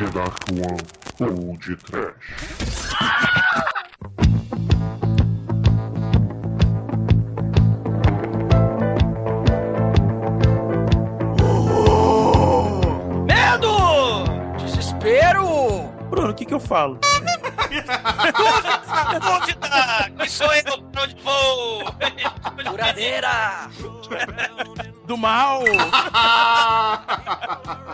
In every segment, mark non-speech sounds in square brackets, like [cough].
The Dark One ou de Trash. Medo! Desespero! Bruno, o que que eu falo? Dúvida! Quem sou eu? Pra onde vou? Furadeira! Do mal! [laughs]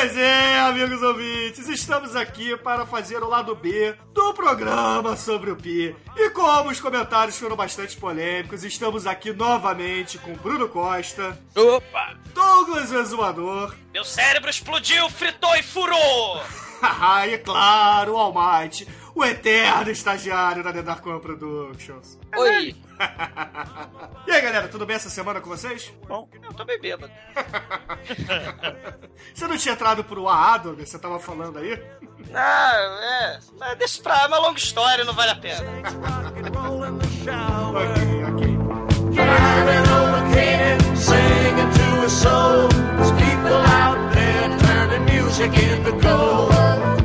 Pois é, amigos ouvintes, estamos aqui para fazer o lado B do programa sobre o Pi. E como os comentários foram bastante polêmicos, estamos aqui novamente com Bruno Costa, Opa! Douglas Exumador, Meu cérebro explodiu, fritou e furou! haha, [laughs] e claro, o Almighty, o eterno estagiário da The Dark One Productions. Oi! [laughs] E aí, galera, tudo bem essa semana com vocês? Bom, Eu tô bem bêbado. [laughs] Você não tinha entrado pro AA, Douglas? Você tava falando aí? Ah, é. Mas deixa pra. É uma longa história, não vale a pena. [laughs] Ok, ok. A singing to his soul. There's people out there turning music into gold.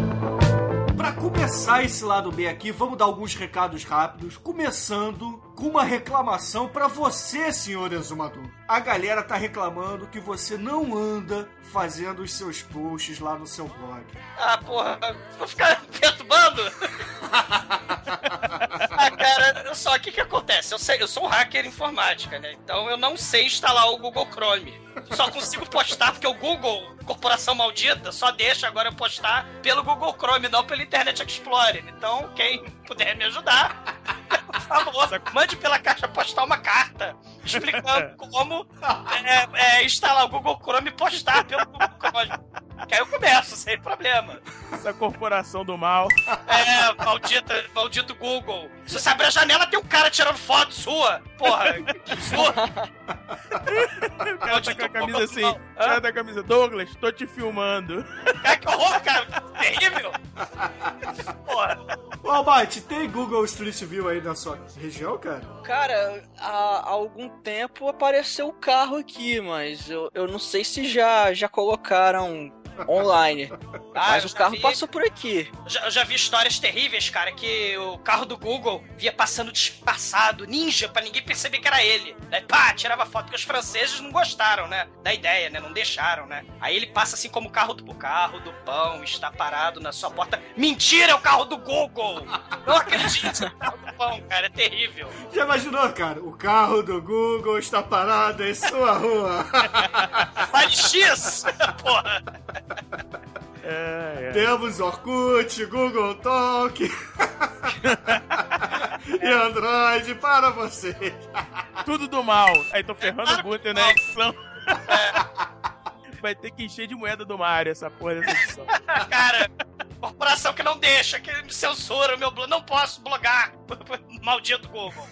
Começar esse lado B aqui, vamos dar alguns recados rápidos, começando com uma reclamação pra você, senhor exumador. A galera tá reclamando que você não anda fazendo os seus posts lá no seu blog. Ah, porra, vou ficar [laughs] perturbando? [laughs] ah, cara, só, o que que acontece? Eu, sei, eu sou um hacker informática, né? Então eu não sei instalar o Google Chrome. Só consigo postar porque o Google, corporação maldita, só deixa agora eu postar pelo Google Chrome, não pelo Internet Explorer. Então, quem puder me ajudar, por favor, mande pela caixa postal uma carta explicando como é, é, instalar o Google Chrome e postar pelo Google Chrome. Que aí eu começo, [laughs] sem problema. essa corporação do mal. É, maldita, maldito Google. Se você abrir a janela, tem um cara tirando foto sua. Porra, que absurdo. O cara tá com a camisa assim. O cara da camisa, Douglas, tô te filmando. Cara, que horror, cara. Terrível. Porra. Ô, Almighty, tem Google Street View aí na sua região, cara? Cara, há, há algum tempo apareceu o carro aqui, mas eu, eu não sei se já, já colocaram online. Ah, mas o carro vi. passou por aqui. Eu já, eu já vi histórias terríveis, cara, que o carro do Google via passando disfarçado, ninja, pra ninguém perceber que era ele. Daí, pá, tirava foto, porque os franceses não gostaram, né? Da ideia, né? Não deixaram, né? Aí ele passa assim como o carro do o carro do pão está parado na sua porta. Mentira, é o carro do Google! Não acredito, é o carro do pão, cara, é terrível. Já imaginou, cara? O carro do Google está parado em sua rua. [laughs] Vale X! Porra! É, é. Temos Orkut, Google Talk [laughs] e Android para você. Tudo do mal. Aí tô ferrando o Gunter na edição. Vai ter que encher de moeda do Mario essa porra dessa edição. [laughs] Cara, corporação que não deixa, que me censura o meu blog. Não posso blogar. [laughs] Maldito Google.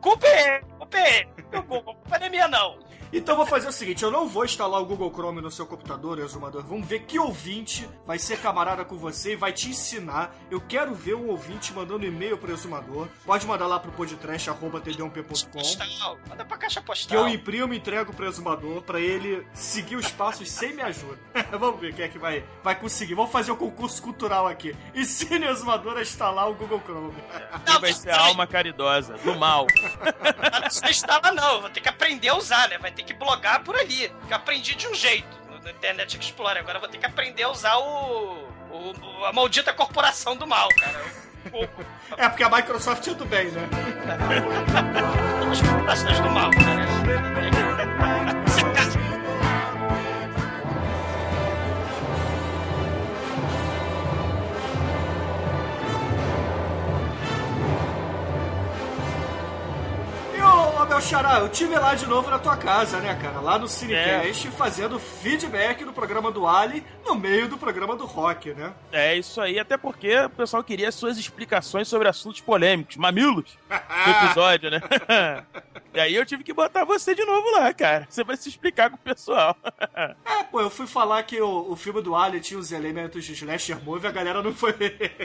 Culpa é ele, culpa é ele. O Google, culpa não é minha, não. Então vou fazer o seguinte, eu não vou instalar o Google Chrome no seu computador, exumador. Vamos ver que ouvinte vai ser camarada com você e vai te ensinar. Eu quero ver um ouvinte mandando e-mail pro exumador. Pode mandar lá pro podtrash.td1p.com Postal. Manda pra caixa que postal. eu imprimo e entrego pro exumador pra ele seguir os passos sem me ajuda. [laughs] Vamos ver quem é que vai, vai conseguir. Vamos fazer o concurso cultural aqui. Ensine o exumador a instalar o Google Chrome. Quem vai ser a alma caridosa do mal. Não precisa instalar, não. Vou ter que aprender a usar, né? Vai ter que blogar por ali. Que eu aprendi de um jeito no, Internet Explorer. Agora eu vou ter que aprender a usar o, o- a maldita corporação do mal, cara. O, É porque a Microsoft tudo bem, né? [laughs] as corporações do mal, cara. Meu xará, eu tive lá de novo na tua casa, né, cara? Lá no Cinecast, fazendo feedback do programa do Ali no meio do programa do Rock, né? É isso aí, até porque o pessoal queria suas explicações sobre assuntos polêmicos, mamilos, [laughs] do episódio, né? [laughs] E aí eu tive que botar você de novo lá, cara. Você vai se explicar com o pessoal. [laughs] É, pô, eu fui falar que o, o filme do Ali tinha os elementos de slasher movie, a galera não foi...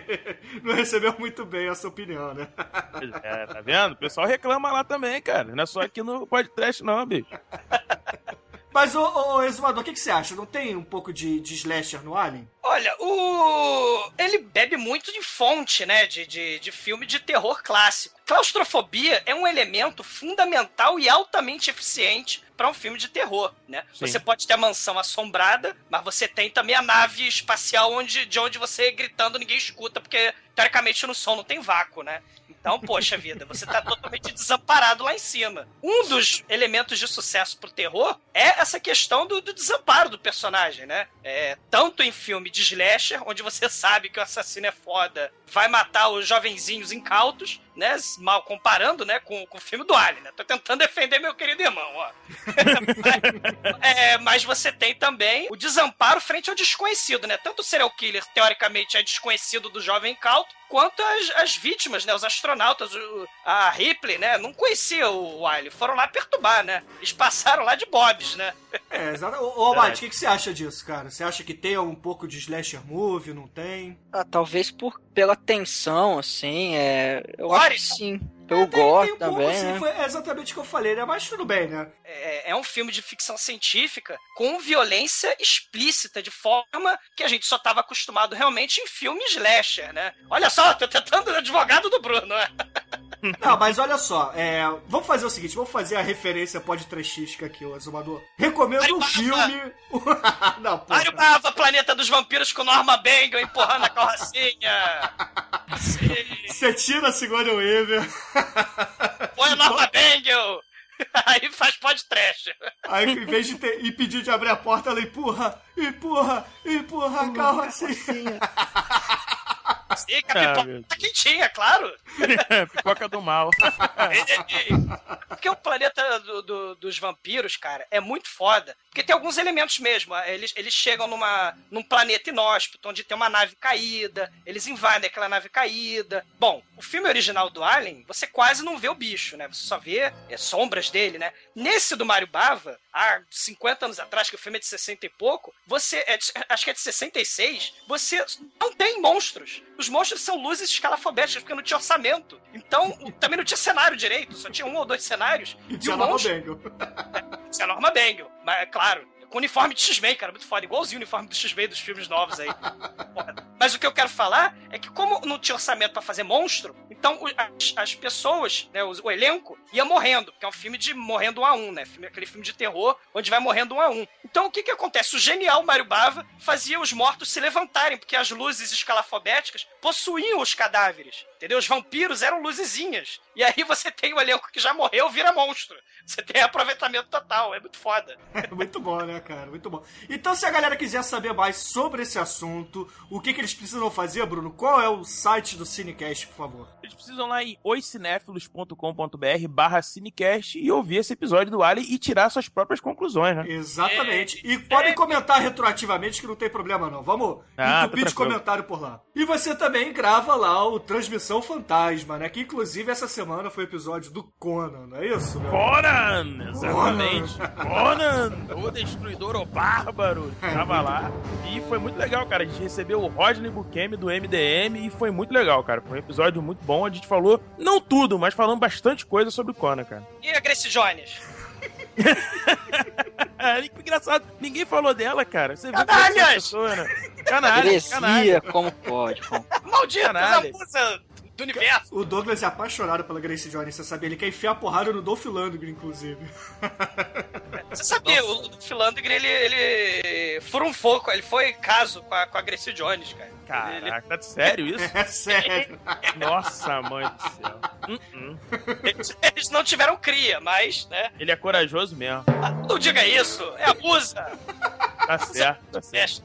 [laughs] não recebeu muito bem essa opinião, né? É, tá vendo? O pessoal reclama lá também, cara. Não é só aqui no podcast, não, bicho. [laughs] Mas, ô, ô, ô Exumador, o que, que você acha? Não tem um pouco de, de slasher no Alien? Olha, o. Ele bebe muito de fonte, né? De, de, de filme de terror clássico. Claustrofobia é um elemento fundamental e altamente eficiente para um filme de terror, né? Sim. Você pode ter a mansão assombrada, mas você tem também a nave espacial onde, de onde você gritando ninguém escuta, porque teoricamente no som não tem vácuo, né? Então, poxa vida, você tá totalmente desamparado lá em cima. Um dos elementos de sucesso pro terror é essa questão do, do desamparo do personagem, né? É, tanto em filme de slasher, onde você sabe que o assassino é foda, vai matar os jovenzinhos incautos, né? Mal comparando, né, com, com o filme do Alien, né? Tô tentando defender meu querido irmão, ó. [laughs] É, mas você tem também o desamparo frente ao desconhecido, né? Tanto o serial killer, teoricamente, é desconhecido do jovem incauto, quanto as, as vítimas, né? Os astronautas, o- a Ripley, né? Não conhecia o Alien, foram lá perturbar, né? Eles passaram lá de bobs, né? É, exato. Ô, Almighty, o que, que você acha disso, cara? Você acha que tem um pouco de slasher movie, não tem? Ah, talvez por, pela tensão, assim, é. Eu acho que sim. Pelo É, tem, gore tem um também, pouco, assim, né? foi exatamente o que eu falei, né? Mas tudo bem, né? É, é um filme de ficção científica com violência explícita, de forma que a gente só estava acostumado realmente em filmes slasher, né? Olha só, tô tentando o advogado do Bruno, né? [laughs] [laughs] Não, mas olha só, é, vamos fazer o seguinte, vamos fazer a referência podcastística aqui, o Azumador. Recomendo um Ai, filme... [laughs] não, pô. Mário Bava, Planeta dos Vampiros com Norma Bangle empurrando a carrocinha. [laughs] Você tira a Sigourney Weaver, põe a Norma Bangle. Aí faz podcast. aí em vez de ter, impedir de abrir a porta, ela empurra, empurra, empurra a carrocinha. Sim, que a pipoca tá quentinha, claro. [laughs] Pipoca do mal. [laughs] Porque o planeta do- do- dos vampiros, cara, é muito foda. Porque tem alguns elementos mesmo. Eles, eles chegam numa, num planeta inóspito, onde tem uma nave caída. Eles invadem aquela nave caída. Bom, o filme original do Alien, você quase não vê o bicho, né? Você só vê é, sombras dele, né? Nesse do Mario Bava, há 50 anos atrás, que o filme é de 60 e pouco, você. é de- acho que é de 66, você não tem monstros. Os monstros são luzes escalafobéticas, porque não tinha orçamento. Então, o- também não tinha cenário direito, só tinha um ou dois cenários. E o tinha Norma monstro- Bangle. isso é a Norma Bangle. Mas, é claro, com uniforme de X-Men, cara, muito foda. Igualzinho o uniforme do X-Men dos filmes novos aí. Mas o que eu quero falar é que, como não tinha orçamento pra fazer monstro, então o- as, as pessoas, né, os- o, elenco, ia morrendo. Porque é um filme de morrendo um a um, né? Filme, aquele filme de terror onde vai morrendo um a um. Então o que que acontece? O genial Mário Bava fazia os mortos se levantarem, porque as luzes escalafobéticas possuíam os cadáveres. Entendeu? Os vampiros eram luzezinhas. E aí você tem o elenco que já morreu, vira monstro. Você tem aproveitamento total. É muito foda. [laughs] muito bom, né, cara? Muito bom. Então, se a galera quiser saber mais sobre esse assunto, o que, que eles precisam fazer, Bruno? Qual é o site do Cinecast, por favor? Eles precisam lá em oicinéfilos.com.br barra cinecast e ouvir esse episódio do Alien e tirar suas próprias conclusões, né? Exatamente. E podem comentar retroativamente que não tem problema, não. Vamos Ah, tá entupir de tranquilo. comentário por lá. E você também grava lá o Transmissão Fantasma, né? Que inclusive essa semana foi o episódio do Conan, não é isso, meu? Conan! Exatamente! Conan! O destruidor, o bárbaro! [laughs] Tava lá. E foi muito legal, cara. A gente recebeu o Rodney Bukemi do MDM e foi muito legal, cara. Foi um episódio muito bom. A gente falou, não tudo, mas falamos bastante coisa sobre o Conan, cara. E a Grace Jones? [laughs] É, que engraçado, ninguém falou dela, cara. Você viu que Canalhas! essa pessoa, né? Canalha, canalha. Heresia, como pode? Como... Maldita, Caralho. abusa do universo. O Douglas é apaixonado pela Grace Jones, você sabia? Ele quer enfiar a porrada no Dolph Lundgren, inclusive. [laughs] Você sabia, o Philandgren, ele, ele furunfou, ele foi caso com a, com a Grace Jones, cara. Ele- Caraca, tá sério isso? [laughs] É sério. Nossa, mãe do céu. Uh-uh. eles, eles não tiveram cria, mas, né? Ele é corajoso mesmo. Não diga isso, é abusa. Tá certo, tá certo.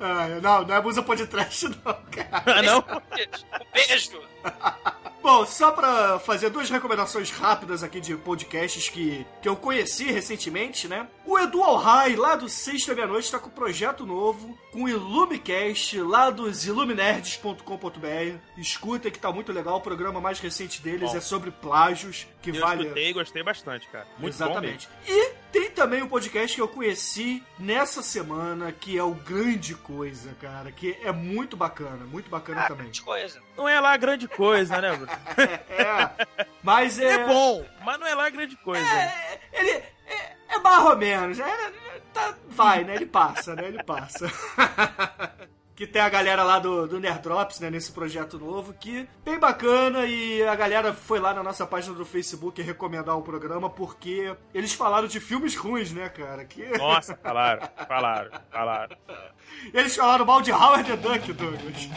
Ah, não, não é abusa podcast, não, cara. Ah, não? Um beijo. [laughs] Bom, só pra fazer duas recomendações rápidas aqui de podcasts que, que eu conheci recentemente, né? O Edu Alhai, lá do Sexta Meia-Noite, tá com um projeto novo, com o Illumicast, lá dos iluminerds.com.br. Escuta que tá muito legal, o programa mais recente deles Bom. é sobre plágios, que Eu vale... escutei e gostei bastante, cara. Muito. Exatamente. E tem também um podcast que eu conheci nessa semana, que é o Grande Coisa, cara, que é muito bacana, muito bacana Ah, também. grande coisa. Não é lá grande coisa, né, Bruno? [laughs] É, mas é... É bom, mas não é lá grande coisa. É, ele é, É ou menos. É, tá- vai, né? Ele passa, né? Ele passa. [laughs] Que tem a galera lá do, do Nerdrops, né, nesse projeto novo, que bem bacana e a galera foi lá na nossa página do Facebook recomendar o programa porque eles falaram de filmes ruins, né, cara? Que... [laughs] Nossa, falaram, falaram, falaram. Eles falaram mal de Howard the Duck, Douglas.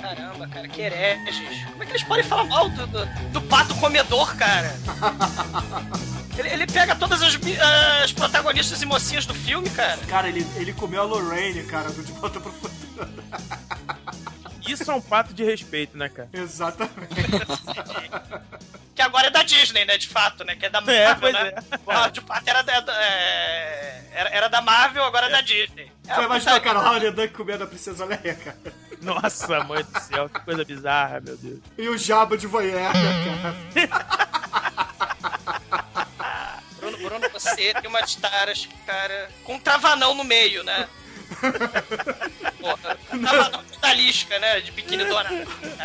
Caramba, cara, que hereges. Como é que eles podem falar mal do, do, do pato comedor, cara? [laughs] Ele, ele pega todas as, as protagonistas e mocinhas do filme, cara. Cara, ele, ele comeu a Lorraine, cara, do De Volta pro Futuro. Isso é um pato de respeito, né, cara? Exatamente. [laughs] Que agora é da Disney, né? De fato, né? Que é da Marvel, É, pois né? é. O Howard the Pato era da, é, era, era da Marvel, agora é da Disney. É, Você imagina, cara, o Howard Duck comendo a Princesa Leia, cara. Nossa, mãe do céu, que coisa bizarra, meu Deus. E o Jabba de voyeur, né, cara? [laughs] você tem umas taras, cara, com um travanão no meio, né? Porra, travanão da lisca, né? De biquíni dourado.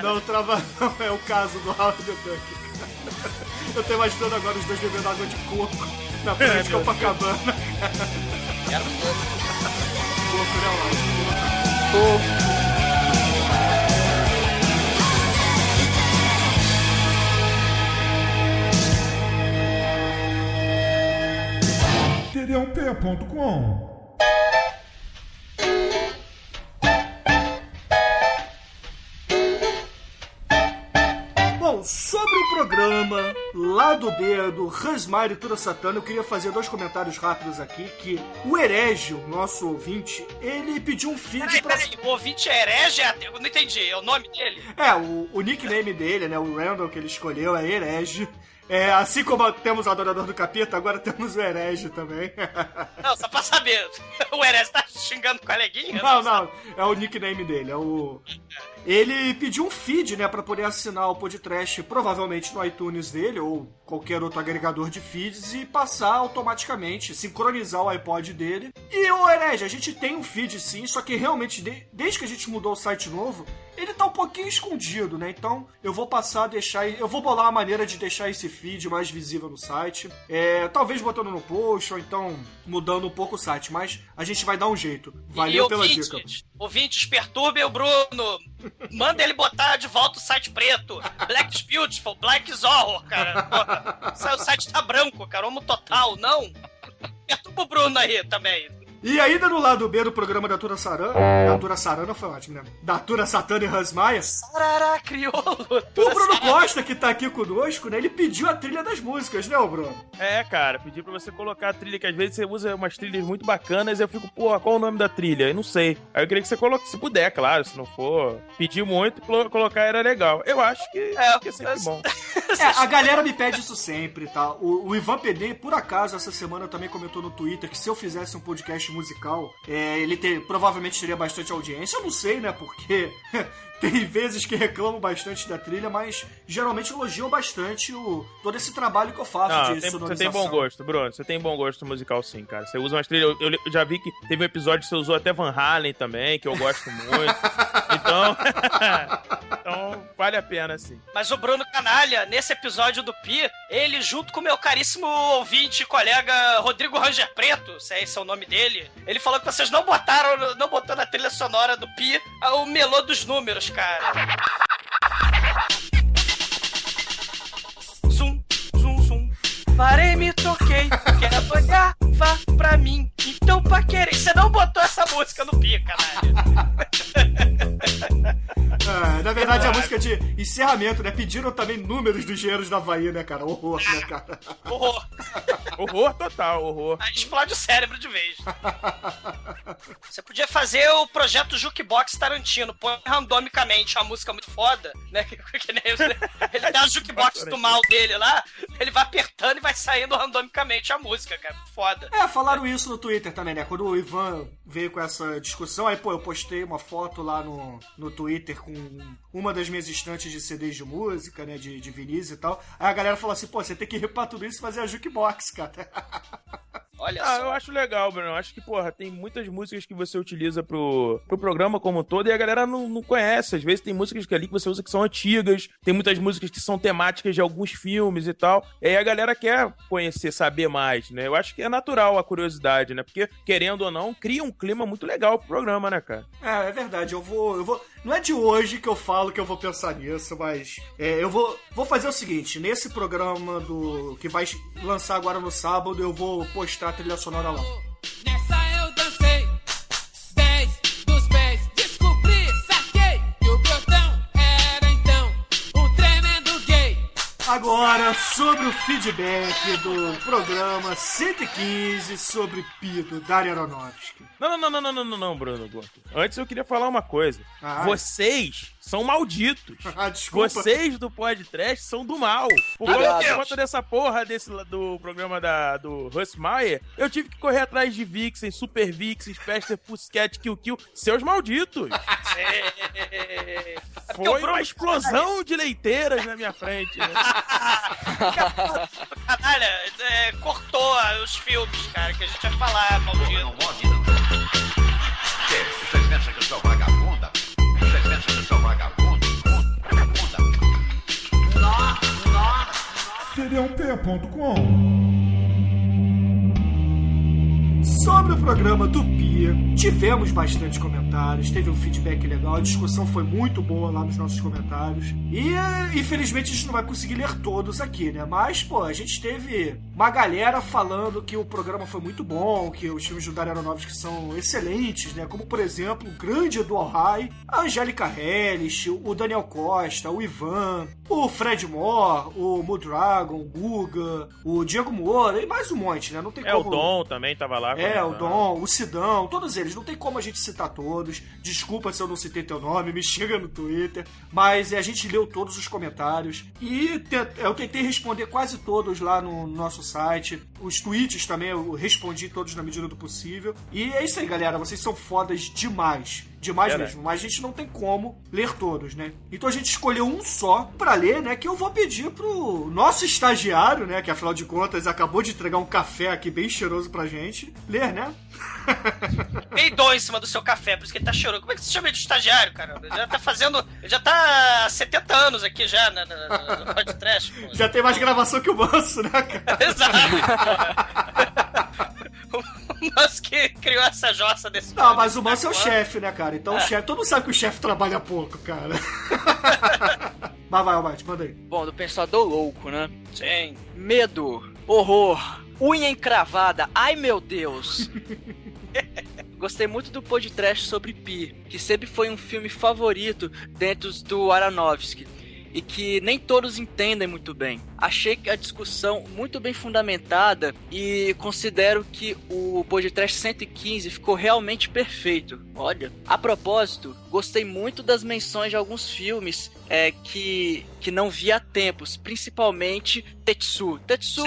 Não, trava não é o caso do Howard the Duck, cara. Eu tô imaginando agora os dois bebendo água de coco na praia de meu Copacabana. Quero Coco, né, Lázaro? td1p.com Bom, sobre o programa Lado B do Hansmar e Tura Satana, eu queria fazer dois comentários rápidos aqui, que o Herégio, nosso ouvinte, ele pediu um feed Peraí, pra... peraí, o ouvinte é herege? Eu não entendi, é o nome dele? É, o, o nickname dele, né, o Randall que ele escolheu é Herege. É, assim como temos o Adorador do Capeta, agora temos o Herege também. [laughs] Não, só pra saber. [laughs] O herege tá xingando o coleguinha? Não, não, é o nickname dele, é o... Ele pediu um feed, né, pra poder assinar o podcast, provavelmente no iTunes dele, ou qualquer outro agregador de feeds, e passar automaticamente, sincronizar o iPod dele. E, ô Herege, a gente tem um feed sim, só que realmente, de- desde que a gente mudou o site novo, ele tá um pouquinho escondido, né? Então, eu vou passar a deixar... Eu vou bolar uma maneira de deixar esse feed mais visível no site. É, talvez botando no post, ou então mudando um pouco o site, mas a gente vai dar um jeito. Valeu e pela ouvintes, dica. ouvintes, perturbem o Bruno. Manda ele botar de volta o site preto. Black Beautiful, Black is Horror, cara. O site tá branco, cara. Homo total, não. Perturba o Bruno aí também. E ainda no lado B do programa da Tura Sarana. Da Tura Sarana foi ótimo, né? Da Tura Satana e Hans Maia. Sarará, crioulo. O Bruno Costa, que tá aqui conosco, né? Ele pediu a trilha das músicas, né, Bruno? É, cara, pedi pra você colocar a trilha, que às vezes você usa umas trilhas muito bacanas e eu fico, porra, qual o nome da trilha? Eu não sei. Aí eu queria que você coloque, se puder, claro, se não for pedir muito, colo- colocar era legal. Eu acho que É, que é sempre mas- bom. [laughs] É, a galera me pede isso sempre, tá? O, o Ivan PD, por acaso, essa semana também comentou no Twitter que se eu fizesse um podcast musical, é, ele ter- provavelmente teria bastante audiência. Eu não sei, né? Porque [laughs] tem vezes que reclamam bastante da trilha, mas geralmente elogiam bastante o, todo esse trabalho que eu faço Não, de tem- você tem bom gosto, Bruno. Você tem bom gosto musical, sim, cara. Você usa umas trilhas. Eu, eu já vi que teve um episódio que você usou até Van Halen também, que eu gosto muito. [laughs] Então. [laughs] então, vale a pena, sim. Mas o Bruno Canalha, nesse episódio do Pi, ele, junto com o meu caríssimo ouvinte e colega Rodrigo Ranger Preto, se é esse é o nome dele, ele falou que vocês não botaram, não botou na trilha sonora do Pi o melô dos números, cara. Zum, zum, zum. Parei, me toquei, quero olhar, vá pra mim. Então, pra querer. Você não botou essa música no Pi, caralho. [laughs] É, na verdade, a música de encerramento, né? Pediram também números dos engenheiros da Havaí, né, cara? Horror, né, cara? Horror. Horror total, horror. Aí explode o cérebro de vez. Você podia fazer o projeto Jukebox Tarantino, põe randomicamente uma música muito foda, né? [laughs] Ele, ele dá a jukebox do mal dele lá, ele vai apertando e vai saindo randomicamente a música, cara. Foda. É, falaram isso no Twitter também, né? Quando o Ivan veio com essa discussão, aí, pô, eu postei uma foto lá no, no Twitter com uma das minhas estantes de CDs de música, né? De, de vinis e tal. Aí a galera falou assim, pô, você tem que pra tudo isso e fazer a jukebox, cara. [laughs] Olha Ah, só. eu acho legal, Bruno. Eu acho que, porra, tem muitas músicas que você utiliza pro, pro programa como um todo e a galera não, não conhece. Às vezes tem músicas que ali que você usa que são antigas, tem muitas músicas que são temáticas de alguns filmes e tal. E aí a galera quer conhecer, saber mais, né? Eu acho que é natural a curiosidade, né? Porque, querendo ou não, cria um clima muito legal pro programa, né, cara? É, é verdade, eu vou, eu vou. Não é de hoje que eu falo que eu vou pensar nisso, mas é, eu vou, vou fazer o seguinte: nesse programa do que vai lançar agora no sábado, eu vou postar a trilha sonora lá. Nessa Agora, sobre o feedback do programa 115 sobre Pido, Dario Aronofsky. Não, não, não, não, não, não, não, Bruno. Antes eu queria falar uma coisa. Ah. Vocês são malditos. [laughs] Ah, desculpa. Vocês do podcast são do mal. Por Meu conta- Deus. por conta dessa porra desse, do programa da, do Russ Meyer, eu tive que correr atrás de Vixen, Super Vixen, Pester, Pussycat, Kill Kill. Seus malditos. [laughs] Foi uma explosão de leiteiras na minha frente. Né? [laughs] Caralho, é, cortou os filmes, cara, que a gente ia falar, maldito. pode, não. Que? Vocês pensam que eu sou td1p.com Sobre o programa do Pia, tivemos bastante comentários, teve um feedback legal, a discussão foi muito boa lá nos nossos comentários. E infelizmente a gente não vai conseguir ler todos aqui, né? Mas, pô, a gente teve uma galera falando que o programa foi muito bom, que os filmes do Dario Aronofsky são excelentes, né? Como, por exemplo, o grande Edu Alhai, a Angélica Hellish, o Daniel Costa, o Ivan, o Fred Moore, o Mudragon, o Guga, o Diego Moura e mais um monte, né? Não tem É, o como... Dom também tava lá. É, o. Dom, o Sidão, todos eles. Não tem como a gente citar todos. Desculpa se eu não citei teu nome, me chega no Twitter. Mas é, a gente leu todos os comentários. E eu tentei responder quase todos lá no nosso site. Os tweets também eu respondi todos na medida do possível. E é isso aí, galera. Vocês são fodas demais. Demais Verdade. mesmo. Mas a gente não tem como ler todos, né? Então a gente escolheu um só pra ler, né? Que eu vou pedir pro nosso estagiário, né? Que afinal de contas acabou de entregar um café aqui bem cheiroso pra gente. Ler, né? [laughs] Peidou em cima do seu café, por isso que ele tá chorando. Como é que você chama ele de estagiário, cara? Ele já tá fazendo. Ele já tá há 70 anos aqui já na, na, na- no podcast. pô. Já tem mais gravação que o Manso, né, cara? [laughs] Exato. [laughs] o Musk que criou essa jossa desse Não, mas o Manso é o chefe, né, cara? Então o chefe. Todo mundo sabe que o chefe trabalha pouco, cara. mas [laughs] vai, Almighty, manda aí. Bom, do pensador louco, né? Sim. Medo, horror, unha encravada, ai meu Deus. [laughs] Gostei muito do podcast sobre Pi, que sempre foi um filme favorito dentro do Aronofsky e que nem todos entendem muito bem. Achei que a discussão muito bem fundamentada e considero que o podcast 115 ficou realmente perfeito. Olha, a propósito, gostei muito das menções de alguns filmes é, que, que não vi há tempos, principalmente Tetsu. Tetsu!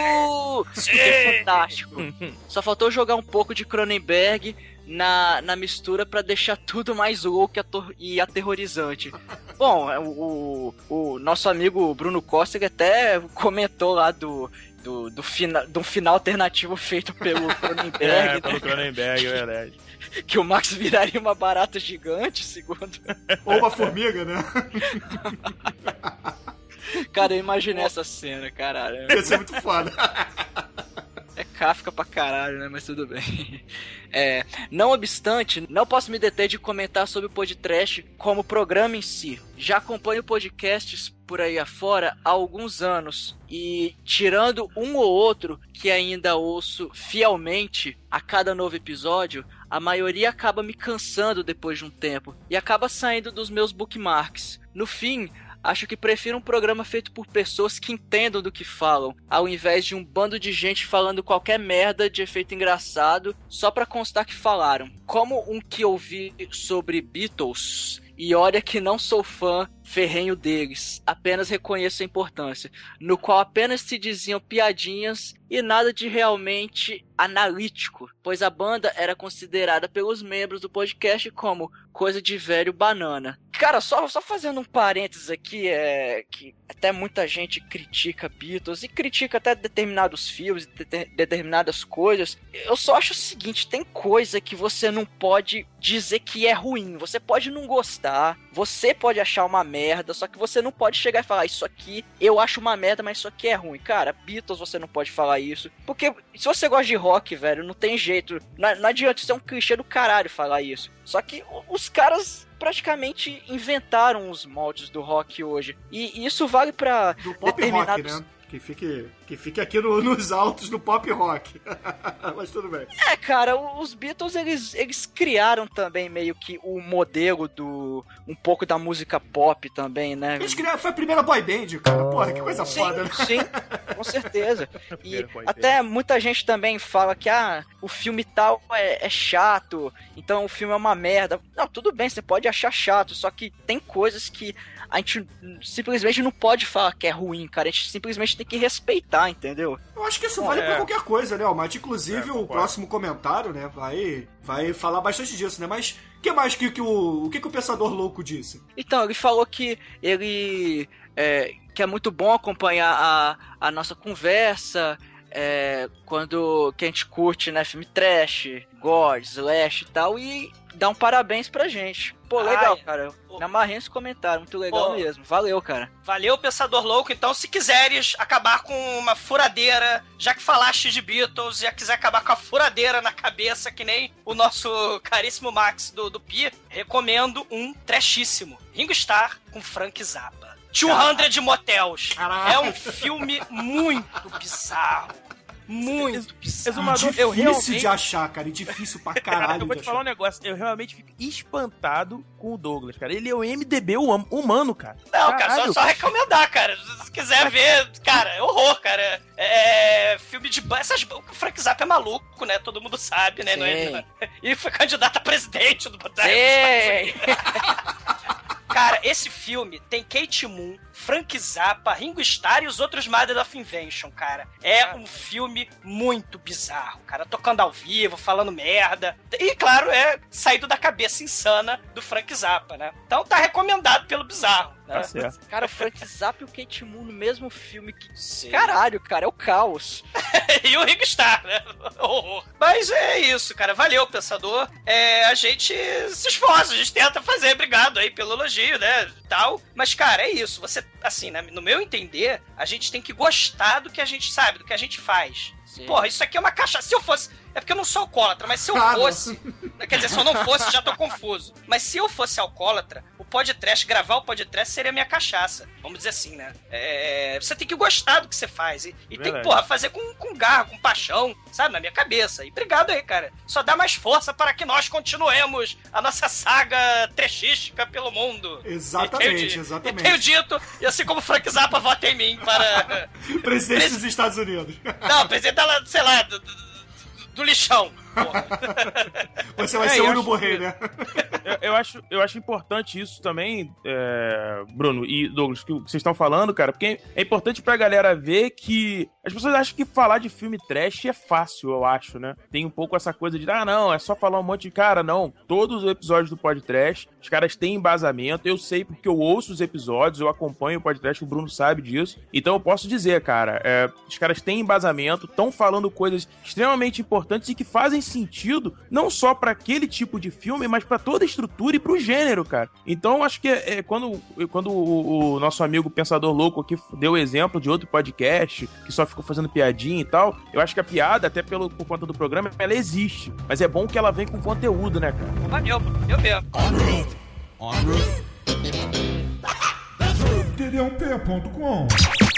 Que é fantástico. [laughs] Só faltou jogar um pouco de Cronenberg na, na mistura pra deixar tudo mais louco e aterrorizante. Bom, é, o, o, o nosso amigo Bruno Costa até comentou lá do. Do, do, fina, do final alternativo feito pelo [laughs] Cronenberg, É, né? pelo Cronenberg, é verdade. [laughs] que o Max viraria uma barata gigante, segundo. Ou uma formiga, né? [laughs] Cara, eu imaginei essa cena, caralho. Ia ser muito foda. Kafka pra caralho, né? Mas tudo bem. [laughs] É, não obstante, não posso me deter de comentar sobre o podcast como programa em si. Já acompanho podcasts por aí afora há alguns anos e tirando um ou outro que ainda ouço fielmente a cada novo episódio, a maioria acaba me cansando depois de um tempo e acaba saindo dos meus bookmarks. No fim, Acho que prefiro um programa feito por pessoas que entendam do que falam, ao invés de um bando de gente falando qualquer merda de efeito engraçado só pra constar que falaram. Como um que ouvi sobre Beatles, e olha que não sou fã ferrenho deles, apenas reconheço a importância, no qual apenas se diziam piadinhas e nada de realmente analítico, pois a banda era considerada pelos membros do podcast como coisa de velho banana. Cara, só, só fazendo um parênteses aqui, é que até muita gente critica Beatles e critica até determinados filmes, de- determinadas coisas. Eu só acho o seguinte, tem coisa que você não pode dizer que é ruim. Você pode não gostar, você pode achar uma merda, só que você não pode chegar e falar isso aqui eu acho uma merda, mas isso aqui é ruim. Cara, Beatles você não pode falar isso. Porque se você gosta de rock, velho, não tem jeito. Não, não adianta, isso é um clichê do caralho falar isso. Só que os caras praticamente inventaram os moldes do rock hoje. E isso vale pra Do pop rock, determinados... né? Que fique, que fique aqui no- [laughs] nos altos do pop rock. [laughs] Mas tudo bem. É, cara, os Beatles eles, eles criaram também meio que o modelo do um pouco da música pop também, né? Eles criaram, foi a primeira boy band, cara. Porra, que coisa Sim, foda, né? sim, com certeza. [laughs] E até muita gente também fala que ah, o filme tal é, é chato, então o filme é uma merda. Não, tudo bem, você pode achar chato, só que tem coisas que a gente simplesmente não pode falar que é ruim, cara. A gente simplesmente tem que respeitar, entendeu? Eu acho que isso vale É. pra qualquer coisa, né, Almighty? Inclusive, É, o concordo. próximo comentário, né, vai, vai falar bastante disso, né? Mas o que mais que, que o, o que, que o Pensador Louco disse? Então, ele falou que ele é, que é muito bom acompanhar a, a nossa conversa é, quando que a gente curte, né, filme trash, gore, slash e tal, e dá um parabéns pra gente. Pô, legal, Ai, cara. Me amarrei nesse comentário, muito legal Pô. mesmo. Valeu, cara. Valeu, Pensador Louco. Então, se quiseres acabar com uma furadeira, já que falaste de Beatles, já quiser acabar com a furadeira na cabeça, que nem o nosso caríssimo Max do, do Pi, recomendo um trashíssimo. Ringo Starr com Frank Zappa. 200 Motels. Caraca. É um filme muito bizarro. Muito bizarro. Exumador, difícil eu realmente... de achar, cara. E difícil pra Cara, caralho eu vou te falar um achar. negócio, eu realmente fico espantado com o Douglas, cara. Ele é o MDB hum- humano, cara. Não, cara, só, Caralho. só recomendar, cara. Se quiser ver, cara, é horror, cara. É filme de essas O Frank Zappa é maluco, né? Todo mundo sabe, né? Não é- [laughs] E foi candidato a presidente do Ei! [laughs] Cara, esse filme tem Kate Moon, Frank Zappa, Ringo Starr e os outros Mother of Invention, cara. É um filme muito bizarro, cara. Tocando ao vivo, falando merda. E, claro, é saído da cabeça insana do Frank Zappa, né? Então tá recomendado pelo bizarro. Tá certo. Cara, o Frank Zappa e o Kate Moon no mesmo filme. Que... Sim. Caralho, cara, é o caos. [laughs] e o Ringo Starr, né? [laughs] Horror. Mas é isso, cara. Valeu, pensador. É, a gente se esforça, a gente tenta fazer. Obrigado aí pelo elogio, né? Tal. Mas, cara, é isso. Você, assim, né? no meu entender, a gente tem que gostar do que a gente sabe, do que a gente faz. Sim. Porra, isso aqui é uma caixa. Se eu fosse. É porque eu não sou alcoólatra, mas se eu Ah, fosse. Quer dizer, se eu não fosse, já tô confuso. Mas se eu fosse alcoólatra, podcast, gravar o podcast seria minha cachaça. Vamos dizer assim, né? É, você tem que gostar do que você faz. E, e tem que, porra, fazer com, com garra, com paixão, sabe? Na minha cabeça. E obrigado aí, cara. Só dá mais força para que nós continuemos a nossa saga trechística pelo mundo. Exatamente, E tenho exatamente. E tenho dito, e assim como Frank Zappa vota em mim para. [laughs] Presidente dos Estados Unidos. Não, presidente da, sei lá, do, do- do lixão. Você vai É, ser o Urubu Rei, né? Eu, eu acho, eu acho importante isso também, é, Bruno e Douglas, que vocês estão falando, cara, porque é importante pra galera ver que as pessoas acham que falar de filme trash é fácil, eu acho, né? Tem um pouco essa coisa de, ah, não, é só falar um monte de cara. Não, todos os episódios do podcast, os caras têm embasamento. Eu sei porque eu ouço os episódios, eu acompanho o podcast, o Bruno sabe disso. Então eu posso dizer, cara, é, os caras têm embasamento, estão falando coisas extremamente importantes e que fazem sentido não só pra aquele tipo de filme, mas pra toda a estrutura e pro gênero, cara. Então acho que é, é quando, quando o, o nosso amigo Pensador Louco aqui deu o exemplo de outro podcast que só ficou fazendo piadinha e tal, eu acho que a piada, até pelo, por conta do programa, ela existe. Mas é bom que ela vem com conteúdo, né, cara? Valeu, eu mesmo. td1p.com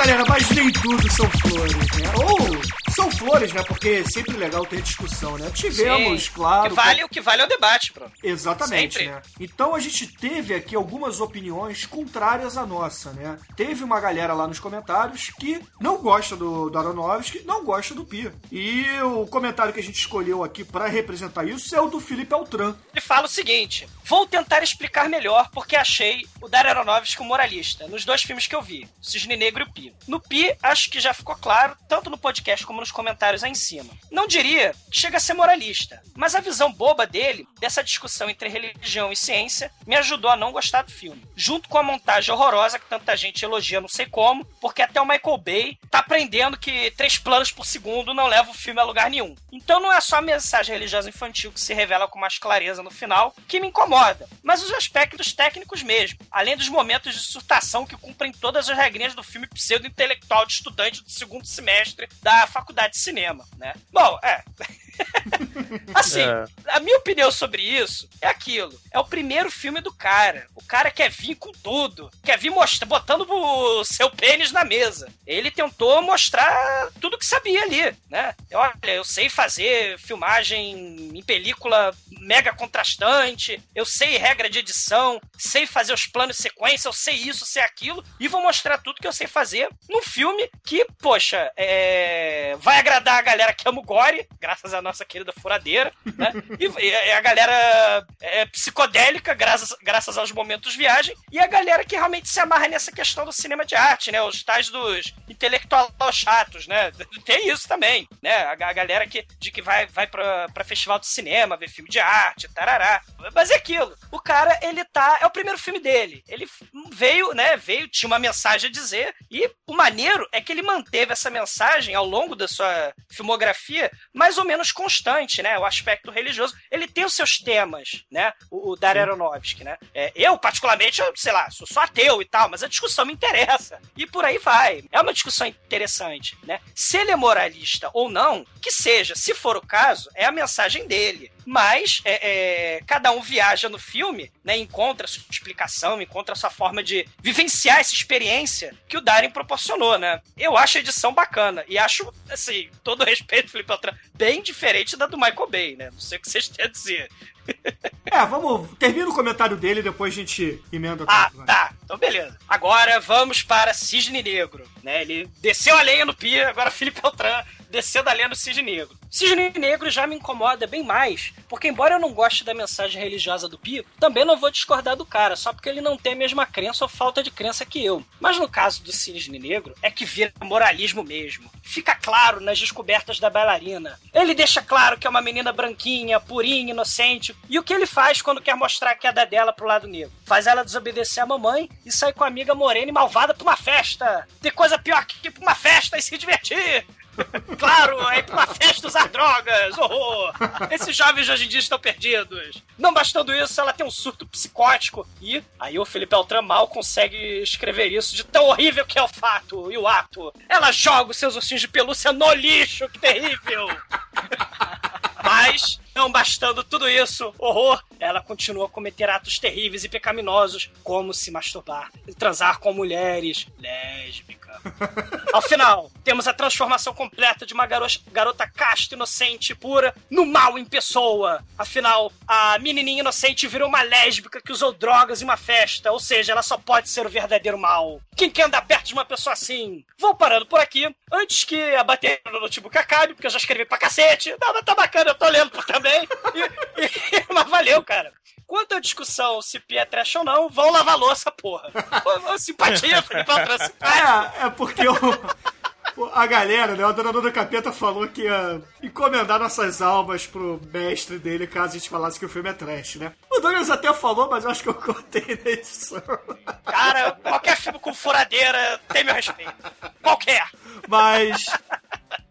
galera, mas nem tudo são flores, né? Ou são flores, né? Porque é sempre legal ter discussão, né? Tivemos, Sim. claro. O que vale, o que vale é o debate, Bruno. Exatamente, Sempre. né? Então a gente teve aqui algumas opiniões contrárias à nossa, né? Teve uma galera lá nos comentários que não gosta do, do Aronofsky, não gosta do Pia. E o comentário que a gente escolheu aqui pra representar isso é o do Felipe Altran. Ele fala o seguinte: vou tentar explicar melhor porque achei o Darren Aronofsky um moralista nos dois filmes que eu vi, Cisne Negro e o Pi. No Pi, acho que já ficou claro, tanto no podcast como nos comentários aí em cima. Não diria que chega a ser moralista, mas a visão boba dele, dessa discussão entre religião e ciência, me ajudou a não gostar do filme. Junto com a montagem horrorosa que tanta gente elogia, não sei como, porque até o Michael Bay tá aprendendo que três planos por segundo não leva o filme a lugar nenhum. Então não é só a mensagem religiosa infantil que se revela com mais clareza no final que me incomoda, mas os aspectos técnicos mesmo, além dos momentos de surtação que cumprem todas as regrinhas do filme pseudo-intelectual de estudante do segundo semestre da faculdade de cinema, né? Bom, é. [laughs] assim, É. a minha opinião sobre isso é aquilo. É o primeiro filme do cara. O cara quer vir com tudo. Quer vir mostra, botando o seu pênis na mesa. Ele tentou mostrar tudo que sabia ali, né? Olha, eu sei fazer filmagem em película mega contrastante, eu sei regra de edição, sei fazer os planos de sequência, eu sei isso, sei aquilo, e vou mostrar tudo que eu sei fazer num filme que, poxa, é... vai agradar a galera que ama o Gore, graças à nossa querida furadeira, né? E, a galera é, psicodélica, graças, graças aos momentos viagem, e a galera que realmente se amarra nessa questão do cinema de arte, né? Os tais dos intelectuais chatos, né? [laughs] Tem isso também, né? A, a galera que, de que vai, vai pra, pra festival de cinema, ver filme de arte, tarará. Mas é aquilo. O cara, ele tá. É o primeiro filme dele. Ele veio, né? Veio, tinha uma mensagem a dizer. E o maneiro é que ele manteve essa mensagem ao longo da sua filmografia mais ou menos constante, né? O aspecto religioso. Ele tem os seus temas, né? O, o Darren Aronofsky, né? É, eu, particularmente, eu, sei lá, sou só ateu e tal, mas a discussão me interessa. E por aí vai. É uma discussão interessante, né? Se ele é moralista ou não, que seja. Se for o caso, é a mensagem dele. Mas é, é, cada um viaja no filme, né? Encontra a sua explicação, encontra a sua forma de vivenciar essa experiência que o Darren proporcionou, né? Eu acho a edição bacana e acho, assim, todo respeito, Felipe Beltrán, bem diferente da do Michael Bay, né? Não sei o que vocês têm a dizer. [laughs] É, vamos. Termina o comentário dele e depois a gente emenda Ah, tudo, vai. tá. Então, beleza. Agora vamos para Cisne Negro, né? Ele desceu a lenha no Pia, agora Felipe Beltrán descendo a lenha no Cisne Negro. Cisne Negro já me incomoda bem mais, porque embora eu não goste da mensagem religiosa do Pio, também não vou discordar do cara, só porque ele não tem a mesma crença ou falta de crença que eu. Mas no caso do Cisne Negro, é que vira moralismo mesmo. Fica claro nas descobertas da bailarina. Ele deixa claro que é uma menina branquinha, purinha, inocente, e o que ele faz quando quer mostrar a queda dela pro lado negro? Faz ela desobedecer a mamãe e sair com a amiga morena e malvada pra uma festa. Tem coisa pior que ir pra uma festa e se divertir. Claro, é pra festa usar drogas! Horror! Esses jovens de hoje em dia estão perdidos. Não bastando isso, ela tem um surto psicótico. E aí o Felipe Altran mal consegue escrever isso de tão horrível que é o fato e o ato. Ela joga os seus ursinhos de pelúcia no lixo, que terrível! Mas, não bastando tudo isso, horror, ela continua a cometer atos terríveis e pecaminosos, como se masturbar e transar com mulheres lésbicas. [laughs] Ao final, temos a transformação completa de uma garo- garota casta, inocente e pura no mal em pessoa. Afinal, a menininha inocente virou uma lésbica que usou drogas em uma festa, ou seja, ela só pode ser o verdadeiro mal. Quem quer andar perto de uma pessoa assim? Vou parando por aqui, antes que a bateria no notebook acabe, porque eu já escrevi pra cacete. Não, mas tá bacana, eu tô lendo também. E- e- [laughs] mas valeu, cara. Quanto à discussão se Pia é trash ou não, vão lavar louça, porra. Simpatia, [laughs] Felipe Altran. É, é porque o- a galera, né? O Adorador do Capeta falou que ia encomendar nossas almas pro mestre dele caso a gente falasse que o filme é trash, né? O Douglas até falou, mas eu acho que eu cortei na edição. Cara, qualquer filme com furadeira tem meu respeito. Qualquer. Mas.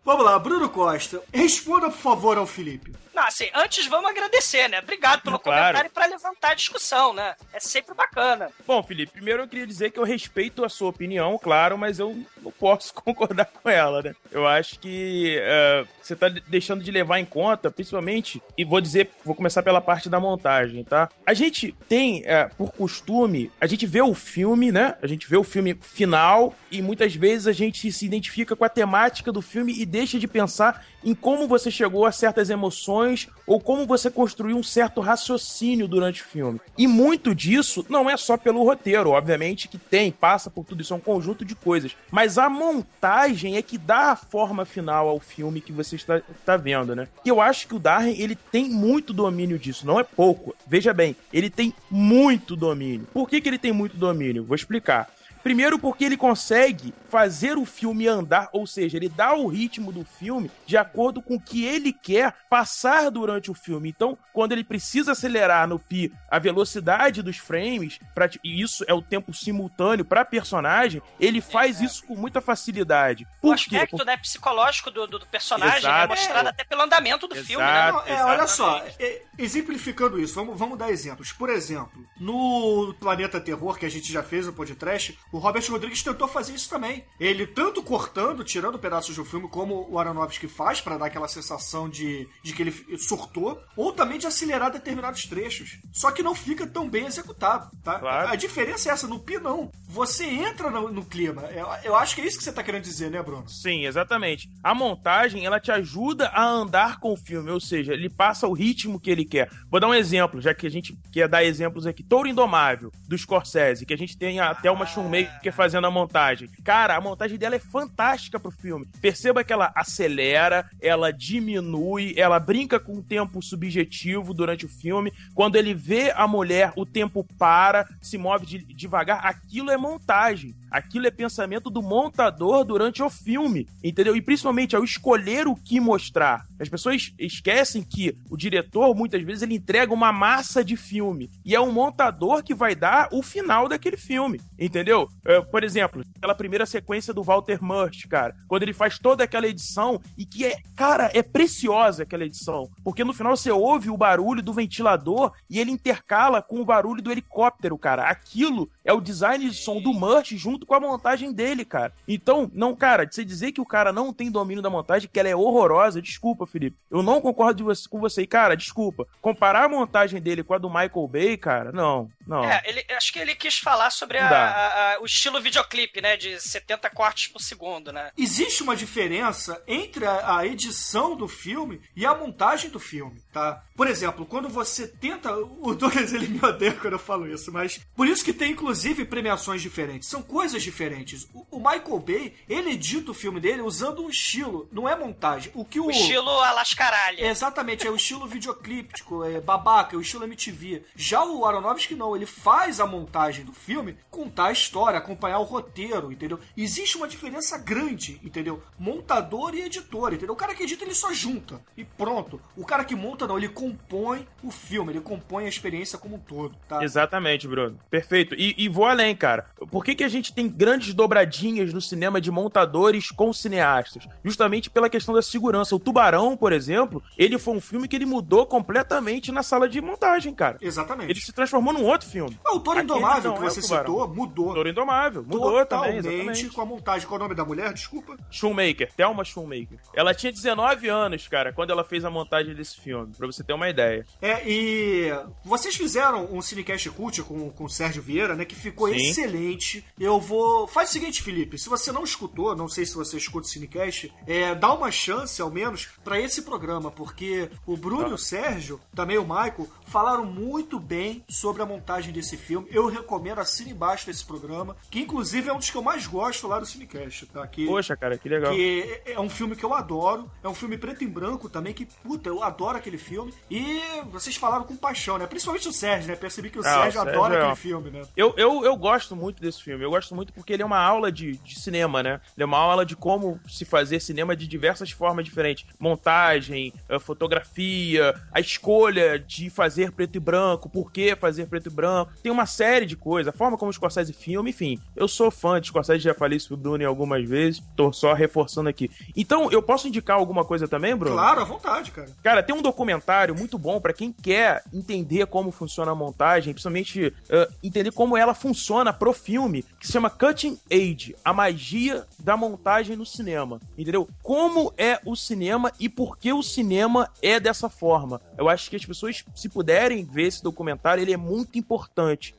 Vamos lá, Bruno Costa. Responda, por favor, ao Felipe. Não, assim, antes vamos agradecer, né? Obrigado pelo Claro. comentário e pra levantar a discussão, né? É sempre bacana. Bom, Felipe, primeiro eu queria dizer que eu respeito a sua opinião, claro, mas eu não posso [laughs] concordar com ela, né? Eu acho que eh, você tá deixando de levar em conta, principalmente, e vou dizer, vou começar pela parte da montagem, tá? A gente tem, eh, por costume, a gente vê o filme, né? A gente vê o filme final e muitas vezes a gente se identifica com a temática do filme e deixa de pensar em como você chegou a certas emoções ou como você construiu um certo raciocínio durante o filme. E muito disso não é só pelo roteiro, obviamente que tem, passa por tudo isso, é um conjunto de coisas. Mas a montagem é que dá a forma final ao filme que você está, está vendo, né? E eu acho que o Darren, ele tem muito domínio disso, não é pouco. Veja bem, ele tem muito domínio. Por que, que ele tem muito domínio? Vou explicar. Primeiro porque ele consegue fazer o filme andar, ou seja, ele dá o ritmo do filme de acordo com o que ele quer passar durante o filme. Então, quando ele precisa acelerar no pi a velocidade dos frames, pra, e isso é o tempo simultâneo para personagem, ele faz isso com muita facilidade. O Por quê? aspecto né, psicológico do, do- do personagem é Exato. mostrado até pelo andamento do filme, né? Exato. Não, é, olha só, é, exemplificando isso, vamos, vamos dar exemplos. Por exemplo, no Planeta Terror, que a gente já fez o podcast, o Robert Rodrigues tentou fazer isso também. Ele tanto cortando, tirando pedaços do filme, como o Aronofsky faz, para dar aquela sensação de, de que ele surtou, ou também de acelerar determinados trechos. Só que não fica tão bem executado, tá? Claro. A diferença é essa, no Pi não. Você entra no, no clima. Eu, eu acho que é isso que você tá querendo dizer, né, Bruno? Sim, exatamente. A montagem, ela te ajuda a andar com o filme, ou seja, ele passa o ritmo que ele quer. Vou dar um exemplo, já que a gente quer dar exemplos aqui. Touro Indomável, do Scorsese, que a gente tem até uma Shoemaker fazendo a montagem. Cara, a montagem dela é fantástica pro filme. Perceba que ela acelera, ela diminui, ela brinca com o tempo subjetivo durante o filme. Quando ele vê a mulher, o tempo para, se move de- devagar. Aquilo é montagem. Aquilo é pensamento do montador durante o filme, entendeu? E principalmente ao escolher o que mostrar. As pessoas esquecem que o diretor, muitas vezes, ele entrega uma massa de filme. E é o montador que vai dar o final daquele filme, entendeu? É, por exemplo, aquela primeira sequência do Walter Murch, cara. Quando ele faz toda aquela edição e que é, cara, é preciosa aquela edição. Porque no final você ouve o barulho do ventilador e ele intercala com o barulho do helicóptero, cara. Aquilo é o design de som do Murch junto com a montagem dele, cara. Então, não, cara, de você dizer que o cara não tem domínio da montagem, que ela é horrorosa, desculpa, Felipe. Eu não concordo com você. E, cara, desculpa. Comparar a montagem dele com a do Michael Bay, cara, não, não. É, ele, acho que ele quis falar sobre a- a- a- o estilo videoclipe, né? De 70 cortes por segundo, né? Existe uma diferença entre a, a edição do filme e a montagem do filme, tá? Por exemplo, quando você tenta. [laughs] O Douglas ele me odeia quando eu falo isso, mas. Por isso que tem, inclusive, premiações diferentes. São coisas diferentes. O, o Michael Bay, ele edita o filme dele usando um estilo, não é montagem. O que o. O estilo Alascaralha. Exatamente, é o estilo videoclíptico, é babaca, é o estilo MTV. Já o Aronofsky não, ele faz a montagem do filme, contar a história, acompanhar o roteiro, entendeu? Existe uma diferença grande, entendeu? Montador e editor, entendeu? O cara que edita, ele só junta e pronto. O cara que monta, não, ele compõe o filme, ele compõe a experiência como um todo, tá? Exatamente, Bruno. Perfeito. E, e vou além, cara. Por que, que a gente tem grandes dobradinhas no cinema de montadores com cineastas? Justamente pela questão da segurança. O Tubarão, por exemplo, ele foi um filme que ele mudou completamente na sala de montagem, cara. Exatamente. Ele se transformou num outro filme. Ah, o Toro Indomável que é você Tubarão. citou, mudou. Touro Indomável. Mudou também, Totalmente com a montagem. Qual é o nome da mulher? Desculpa. Shoemaker, Thelma Shoemaker. Ela tinha 19 anos, cara, quando ela fez a montagem desse filme, pra você ter uma ideia. É, e vocês fizeram um Cinecast Cult com, com o Sérgio Vieira, né? Que ficou Sim. excelente. Eu vou. Faz o seguinte, Felipe. Se você não escutou, não sei se você escuta o Cinecast, é, dá uma chance, ao menos, pra esse programa, porque o Bruno e o Sérgio, também o Michael, falaram muito bem sobre a montagem desse filme. Eu recomendo, assine embaixo desse programa, que inclusive é um dos que eu mais gosto lá do Cinecast, tá? Que, Poxa, cara, que legal. que é um filme que eu adoro, é um filme preto e branco também, que, puta, eu adoro aquele filme. E vocês falaram com paixão, né? Principalmente o Sérgio, né? Percebi que o Ah, o Sérgio Sérgio adora é aquele filme, né? Eu, eu, eu gosto muito desse filme. Eu gosto muito porque ele é uma aula de, de cinema, né? Ele é uma aula de como se fazer cinema de diversas formas diferentes. Montagem, eh, fotografia, a escolha de fazer preto e branco, por que fazer preto e branco. Tem uma série de coisas. A forma como o Scorsese filma, enfim. Eu sou fã de Scorsese, já falei isso pro Bruno algumas vezes. Tô só reforçando aqui. Então, eu posso indicar alguma coisa também, Bruno? Claro, à vontade, cara. Cara, tem um documentário muito bom pra quem quer entender como funciona a montagem, principalmente eh, entender como ela funciona pro filme, que se chama Cutting Age, a magia da montagem no cinema. Entendeu? Como é o cinema e por que o cinema é dessa forma. Eu acho que as pessoas, se puderem ver esse documentário, ele é muito importante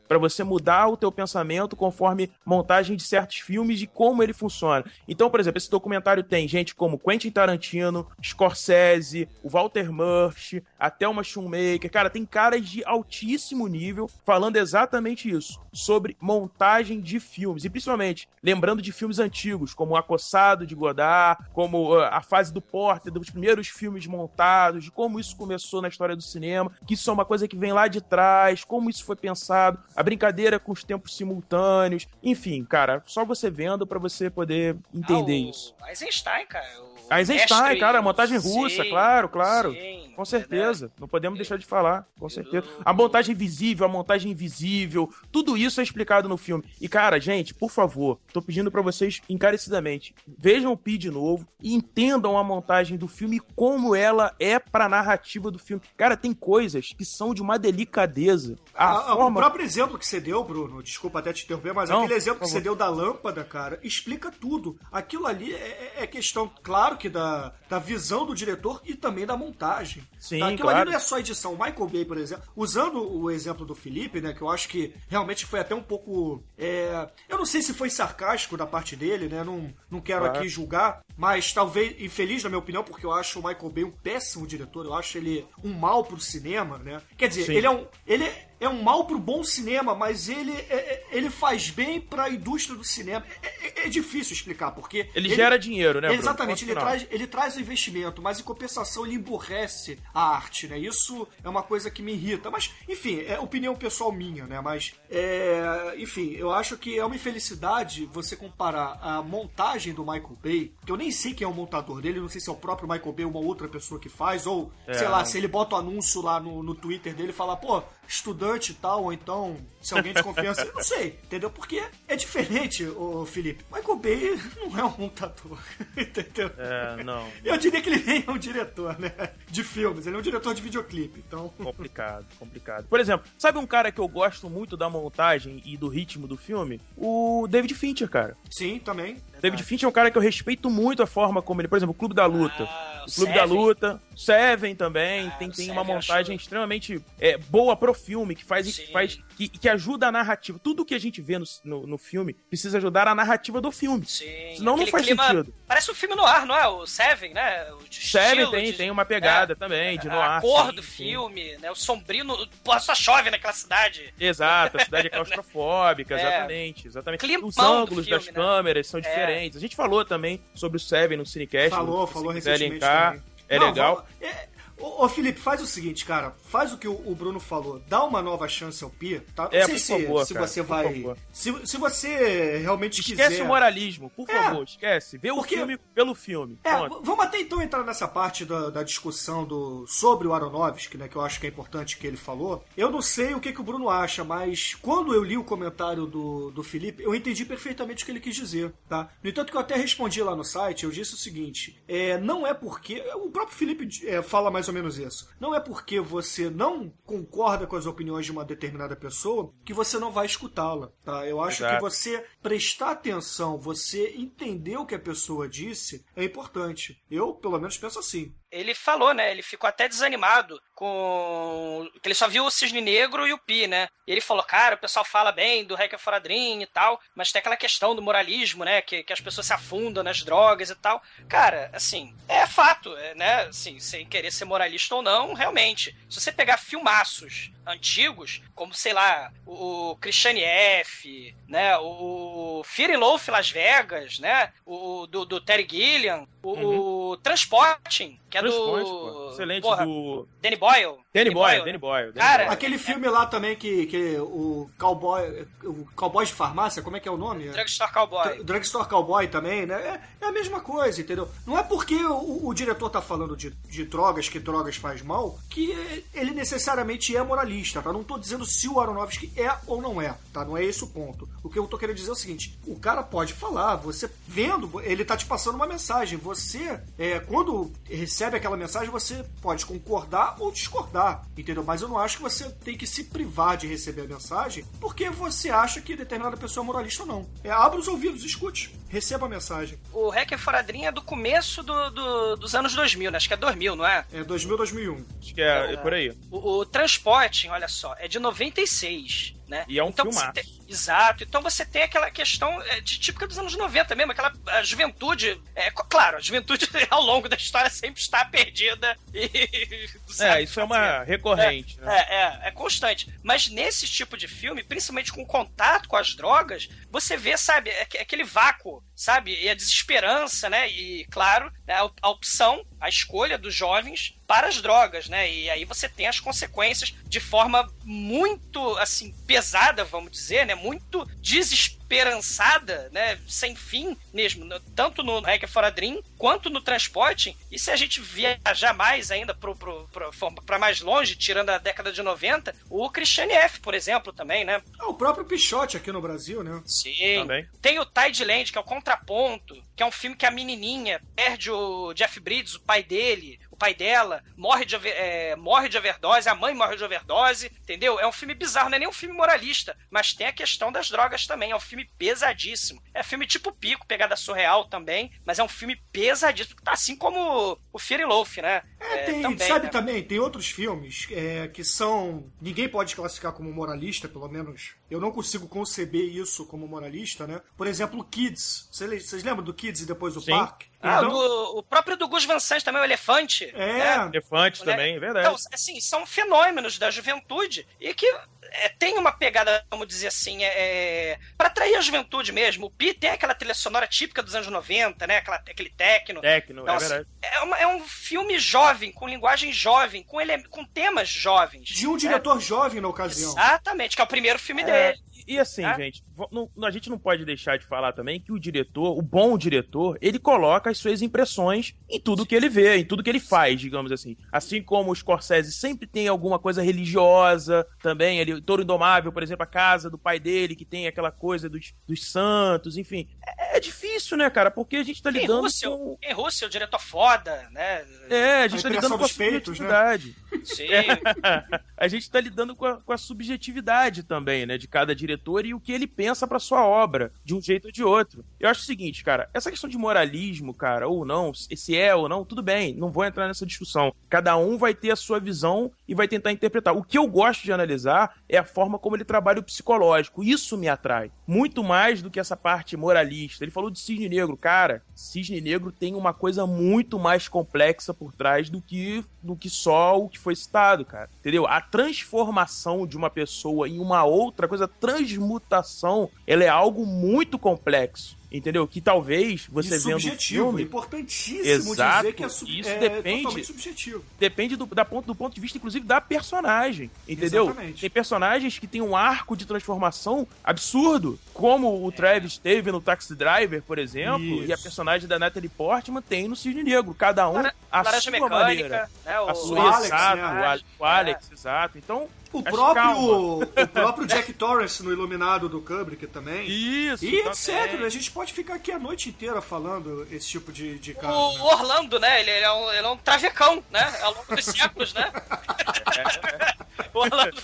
pra você mudar o teu pensamento conforme montagem de certos filmes e como ele funciona. Então, por exemplo, esse documentário tem gente como Quentin Tarantino, Scorsese, o Walter Murch, até uma Shoemaker. Cara, tem caras de altíssimo nível falando exatamente isso, sobre montagem de filmes. E principalmente, lembrando de filmes antigos, como O Acossado de Godard, como uh, a fase do Porter, dos primeiros filmes montados, de como isso começou na história do cinema, que isso é uma coisa que vem lá de trás, como isso foi pensado, a brincadeira com os tempos simultâneos, enfim, cara, só você vendo pra você poder entender Ah, o isso. Eisenstein, cara. o A Eisenstein, mestre- cara, a montagem russa, Sim, claro, claro. sim, Com certeza, não podemos deixar de falar, com certeza. A montagem visível, a montagem invisível, tudo isso é explicado no filme. E cara, gente, por favor, tô pedindo pra vocês encarecidamente, vejam o Pi de novo e entendam a montagem do filme e como ela é pra narrativa do filme. Cara, tem coisas que são de uma delicadeza. A Ah, ah, O forma próprio exemplo que você deu, Bruno, desculpa até te interromper, mas Não, aquele exemplo que você deu da lâmpada, cara, explica tudo. Aquilo ali é, é questão, claro que da, da visão do diretor e também da montagem. Sim, tá? Aquilo claro. ali não é só edição. O Michael Bay, por exemplo, usando o exemplo do Felipe, né, que eu acho que realmente foi até um pouco... é, eu não sei se foi sarcástico da parte dele, né, não, não quero Claro. aqui julgar, mas talvez infeliz na minha opinião, porque eu acho o Michael Bay um péssimo diretor, eu acho ele um mal pro cinema, né? Quer dizer, Sim. ele é um ele é um mal pro bom cinema, mas ele é- é- ele faz bem pra indústria do cinema. É, é- é difícil explicar, porque Ele gera dinheiro, né, Bruno? Exatamente, ele traz ele traz o investimento, mas em compensação ele emburrece a arte, né? Isso é uma coisa que me irrita. Mas, enfim, é opinião pessoal minha, né? Mas, é, enfim, eu acho que é uma infelicidade você comparar a montagem do Michael Bay, que eu nem sei quem é o montador dele, não sei se é o próprio Michael Bay ou uma outra pessoa que faz, ou, É, sei lá, se ele bota o anúncio lá no, no Twitter dele e fala, pô, estudante e tal, ou então, se alguém de confiança, eu não sei, entendeu? Porque é diferente, ô Felipe. Michael Bay não é um montador, [laughs] entendeu? É, não. Eu diria que ele nem é um diretor, né? De filmes, ele é um diretor de videoclipe, então. Complicado, complicado. Por exemplo, sabe um cara que eu gosto muito da montagem e do ritmo do filme? O David Fincher, cara. Sim, também. David Fincher é um cara que eu respeito muito a forma como ele, por exemplo, o Clube da Luta. Ah, o Clube da Seven. Luta, Seven também, Ah, tem, tem uma montagem extremamente é, boa pro filme, que faz, Sim. faz que, que ajuda a narrativa. Tudo que a gente vê no, no, no filme precisa ajudar a narrativa do filme. Sim, Senão não faz clima- sentido. Parece um filme no ar, não é? O Seven, né? O Seven tem, de- tem uma pegada é, também, de a noir. cor sim, do sim. filme, né? O sombrio, no... porra, só chove naquela cidade. Exato, a cidade é [laughs] claustrofóbica, É. exatamente, exatamente. Climão Os ângulos filme, das né? câmeras são diferentes. A gente falou também sobre o Seven no Cinecast. falou, se falou recentemente. É Não, legal. vamos- é- Ô, ô, Felipe, faz o seguinte, cara. Faz o que o, o Bruno falou. Dá uma nova chance ao Pia, tá? Não É, sei por se, favor, se cara, você vai. Se, se você realmente Esquece quiser. o moralismo, por É. favor, esquece. Vê Porque- o filme pelo filme. É, vamos até então entrar nessa parte da, da discussão do, sobre o Aronofsky, né, que eu acho que é importante que ele falou. Eu não sei o que, que o Bruno acha, mas quando eu li o comentário do, do Felipe, eu entendi perfeitamente o que ele quis dizer, tá? No entanto que eu até respondi lá no site, eu disse o seguinte, é, não é porque... O próprio Felipe é, fala mais ou menos isso. Não é porque você não concorda com as opiniões de uma determinada pessoa que você não vai escutá-la, tá? Eu acho Exato. que você prestar atenção, você entender o que a pessoa disse, é importante. Eu, pelo menos, penso assim. Ele falou, né? Ele ficou até desanimado com. que ele só viu o Cisne Negro e o Pi, né? E ele falou, cara, o pessoal fala bem do Hacker for a Dream e tal, mas tem aquela questão do moralismo, né? Que, que as pessoas se afundam nas drogas e tal. Cara, assim, é fato, é, né? Assim, sem querer ser moralista ou não, realmente. Se você pegar filmaços antigos, como, sei lá, o, o Christiane F., né? O Fear and Loaf Las Vegas, né? O do, do Terry Gilliam, o, o Transporting, que é Uhum. Transporte, do. pô. Excelente, porra, do... Danny Boyle. Danny Boyle, Danny né? Boyle. Danny Cara, Boyle. Aquele filme lá também que, que o cowboy. O cowboy de farmácia, como é que é o nome? Drugstore Cowboy. Dr- Drugstore Cowboy também, né? É, é a mesma coisa, entendeu? Não é porque o, o diretor tá falando de, de drogas, que drogas faz mal, que ele necessariamente é moralista, tá? Não tô dizendo se o Aronofsky é ou não é, tá? Não é esse o ponto. O que eu tô querendo dizer é o seguinte: o cara pode falar, você vendo, ele tá te passando uma mensagem. Você, é, quando recebe aquela mensagem, você pode concordar ou discordar, entendeu? Mas eu não acho que você tem que se privar de receber a mensagem porque você acha que determinada pessoa é moralista ou não. É, abra os ouvidos, escute, receba a mensagem. O Hacker for a Dream é do começo do, do- dos anos 2000, né? Acho que é 2000, não é? É 2000, 2001. Acho que é, é por aí. O, o Transporting, olha só, é de 96. né? E é um então, filmaço. Exato. Então você tem aquela questão é, de típica dos anos 90 mesmo, aquela juventude. É, claro, a juventude [laughs] ao longo da história sempre está perdida e. [laughs] É, isso é uma recorrente, né? É, é, é constante. Mas nesse tipo de filme, principalmente com contato com as drogas, você vê, sabe, aque- aquele vácuo, sabe? E a desesperança, né? E, claro, né, a opção, a escolha dos jovens para as drogas, né? E aí você tem as consequências de forma muito, assim, pesada, vamos dizer, né? Muito desesperançada, né? Sem fim mesmo, no- tanto no Hack for a Dream quanto no Transporte. E se a gente viajar mais ainda pra mais longe, tirando a década de 90, o Christiane F., por exemplo, também, né? É o próprio Pichote aqui no Brasil, né? Sim. Também. Tem o Tideland, que é o Contraponto, que é um filme que a menininha perde o Jeff Bridges, o pai dele, pai dela, morre de, é, morre de overdose, a mãe morre de overdose, entendeu? É um filme bizarro, não é nem um filme moralista, mas tem a questão das drogas também, é um filme pesadíssimo. É filme tipo Pico, pegada surreal também, mas é um filme pesadíssimo, assim como o Fear and Loaf, né? É, tem, também, sabe né? também, tem outros filmes é, que são. Ninguém pode classificar como moralista, pelo menos. Eu não consigo conceber isso como moralista, né? Por exemplo, Kids. Vocês le- Vocês lembram do Kids e depois o Sim. Park? Ah, Então, do- o próprio do Gus Van Sant também, o Elefante. É. né? Elefante né? também, é verdade. Então, assim, são fenômenos da juventude e que é, tem uma pegada, vamos dizer assim, é, para atrair a juventude mesmo. O Pi tem aquela trilha sonora típica dos anos 90, né? Aquela, aquele techno. Tecno, Então, é assim, verdade. é, uma- é um filme jovem, com linguagem jovem, com, ele, com temas jovens. de um né? diretor jovem na ocasião. Exatamente, que é o primeiro filme É, dele. E, assim, É? gente, não- a gente não pode deixar de falar também que o diretor, o bom diretor, ele coloca as suas impressões em tudo que ele vê, em tudo que ele faz, digamos assim. Assim como o Scorsese sempre tem alguma coisa religiosa também, ele, Toro Indomável, por exemplo, a casa do pai dele, que tem aquela coisa dos, dos santos, enfim. É, é difícil, né, cara? Porque a gente tá Em lidando Russell, com... em Russell, diretor foda, né? É, a gente A tá lidando com a dos peitos, né? Sim. a gente tá lidando com a, com a subjetividade também, né, de cada diretor e o que ele pensa pra sua obra, de um jeito ou de outro. Eu acho o seguinte, cara, essa questão de moralismo, cara, ou não, se é ou não, tudo bem, não vou entrar nessa discussão. Cada um vai ter a sua visão e vai tentar interpretar. O que eu gosto de analisar é a forma como ele trabalha o psicológico. Isso me atrai. Muito mais do que essa parte moralista. Ele falou de cisne negro. Cara, cisne negro tem uma coisa muito mais complexa por trás do que, do que só o que foi citado, cara. Entendeu? A transformação de uma pessoa em uma outra coisa, transmutação, ela é algo muito complexo. Entendeu? Que talvez você e vendo o subjetivo, filme, importantíssimo Exato, dizer que é, sub- isso é depende- totalmente subjetivo. depende do, da ponto, do ponto de vista, inclusive, da personagem. Entendeu? Exatamente. Tem personagens que têm um arco de transformação absurdo, como o Travis teve no Taxi Driver, por exemplo, Isso. e a personagem da Natalie Portman tem no Cisne Negro. Cada um Lara- a Laranja sua Mecânica, maneira. né? O, A sua, o Alex, exato, né? o, o Alex, exato. Então, O próprio, calma. o próprio Jack Torrance no Iluminado do Kubrick também. isso. E também. etc. A gente pode ficar aqui a noite inteira falando esse tipo de, de caso. O né? Orlando, né? Ele, ele é um, ele é um travecão, né? Ao longo dos séculos, né? [laughs] o Orlando.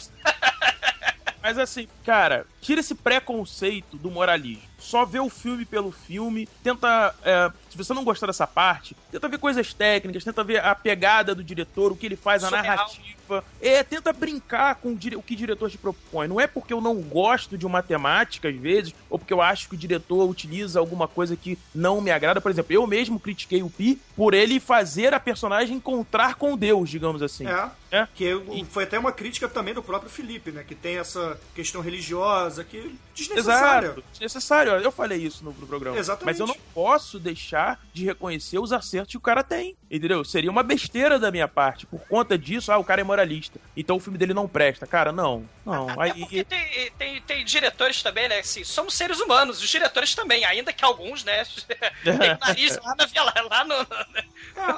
Mas assim, cara, tira esse preconceito do moralismo. Só vê o filme pelo filme, tenta. é, se você não gostar dessa parte, tenta ver coisas técnicas, tenta ver a pegada do diretor, o que ele faz, a Surreal. narrativa. É, tenta brincar com o, dire- o que o diretor te propõe. Não é porque eu não gosto de uma temática, às vezes, ou porque eu acho que o diretor utiliza alguma coisa que não me agrada. Por exemplo, eu mesmo critiquei o Pi por ele fazer a personagem encontrar com Deus, digamos assim. É. É. Que foi até uma crítica também do próprio Felipe, né? Que tem essa questão religiosa que desnecessária. Exato, desnecessário. Eu falei isso no, no programa. Exatamente. Mas eu não posso deixar de reconhecer os acertos que o cara tem. Entendeu? Seria uma besteira da minha parte. Por conta disso, ah, o cara é moralista. Então o filme dele não presta. Cara, não. Não. Até Aí, tem, tem, tem diretores também, né? Assim, somos seres humanos, os diretores também, ainda que alguns, né? [laughs] tem o nariz lá, na, lá no.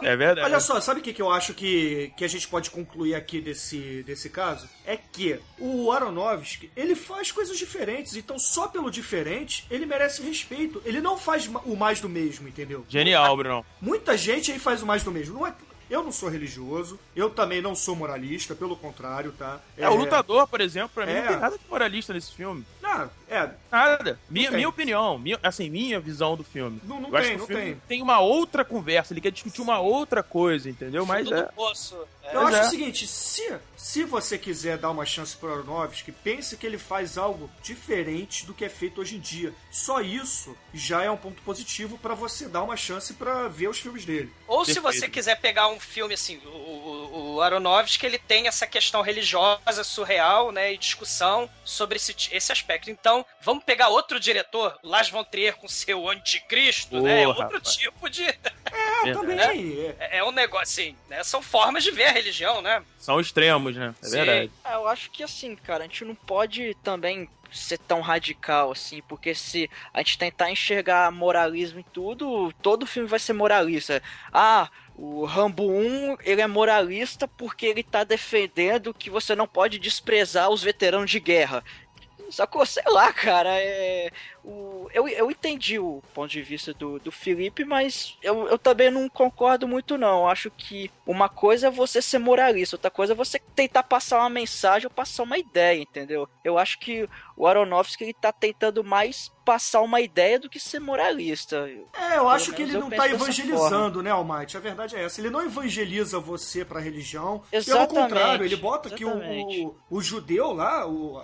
É, É verdade. Olha só, sabe o que, que eu acho que, que a gente pode concluir aqui desse, desse caso? É que o Aronofsky, ele faz coisas diferentes, então só pelo diferente, ele merece respeito. Ele não faz o mais do mesmo, entendeu? Genial, Bruno. Muita gente aí faz o mais do mesmo. Não é, eu não sou religioso, eu também não sou moralista, pelo contrário, tá? É, o lutador, por exemplo, pra mim É. não tem nada de moralista nesse filme. Ah, é. Nada. Minha, minha opinião, minha, assim, minha visão do filme. Não, não Eu acho tem, que não o filme tem. tem uma outra conversa, ele quer discutir uma outra coisa, entendeu? Mas é. do poço. É. Eu Pois acho é. o seguinte, se, se você quiser dar uma chance pro Aronofsky, pense que ele faz algo diferente do que é feito hoje em dia. Só isso já é um ponto positivo pra você dar uma chance pra ver os filmes dele. Ou se Perfeito. você quiser pegar um filme assim, o, o, o Aronofsky, ele tem essa questão religiosa, surreal, né, e discussão sobre esse, esse aspecto. Então, vamos pegar outro diretor, Lars von Trier com seu Anticristo, né, é Porra, outro rapaz. tipo de... É, Verdade. também. é. É, é um negócio assim, né, são formas de ver a religião, né? São extremos, né? É Sim. verdade. É, eu acho que assim, cara, a gente não pode também ser tão radical assim, porque se a gente tentar enxergar moralismo em tudo, todo filme vai ser moralista. Ah, o Rambo 1, ele é moralista porque ele tá defendendo que você não pode desprezar os veteranos de guerra. Sacou? Sei lá, cara, é... O, eu, eu entendi o ponto de vista do, do Felipe, mas eu, eu também não concordo muito, não. Eu acho que uma coisa é você ser moralista, outra coisa é você tentar passar uma mensagem ou passar uma ideia, entendeu? Eu acho que o Aronofsky ele tá tentando mais passar uma ideia do que ser moralista. É, eu acho que ele não tá evangelizando, né, Almighty? A verdade é essa. Ele não evangeliza você pra religião. Pelo Exatamente, contrário, ele bota que o, exatamente. o, o judeu lá, o,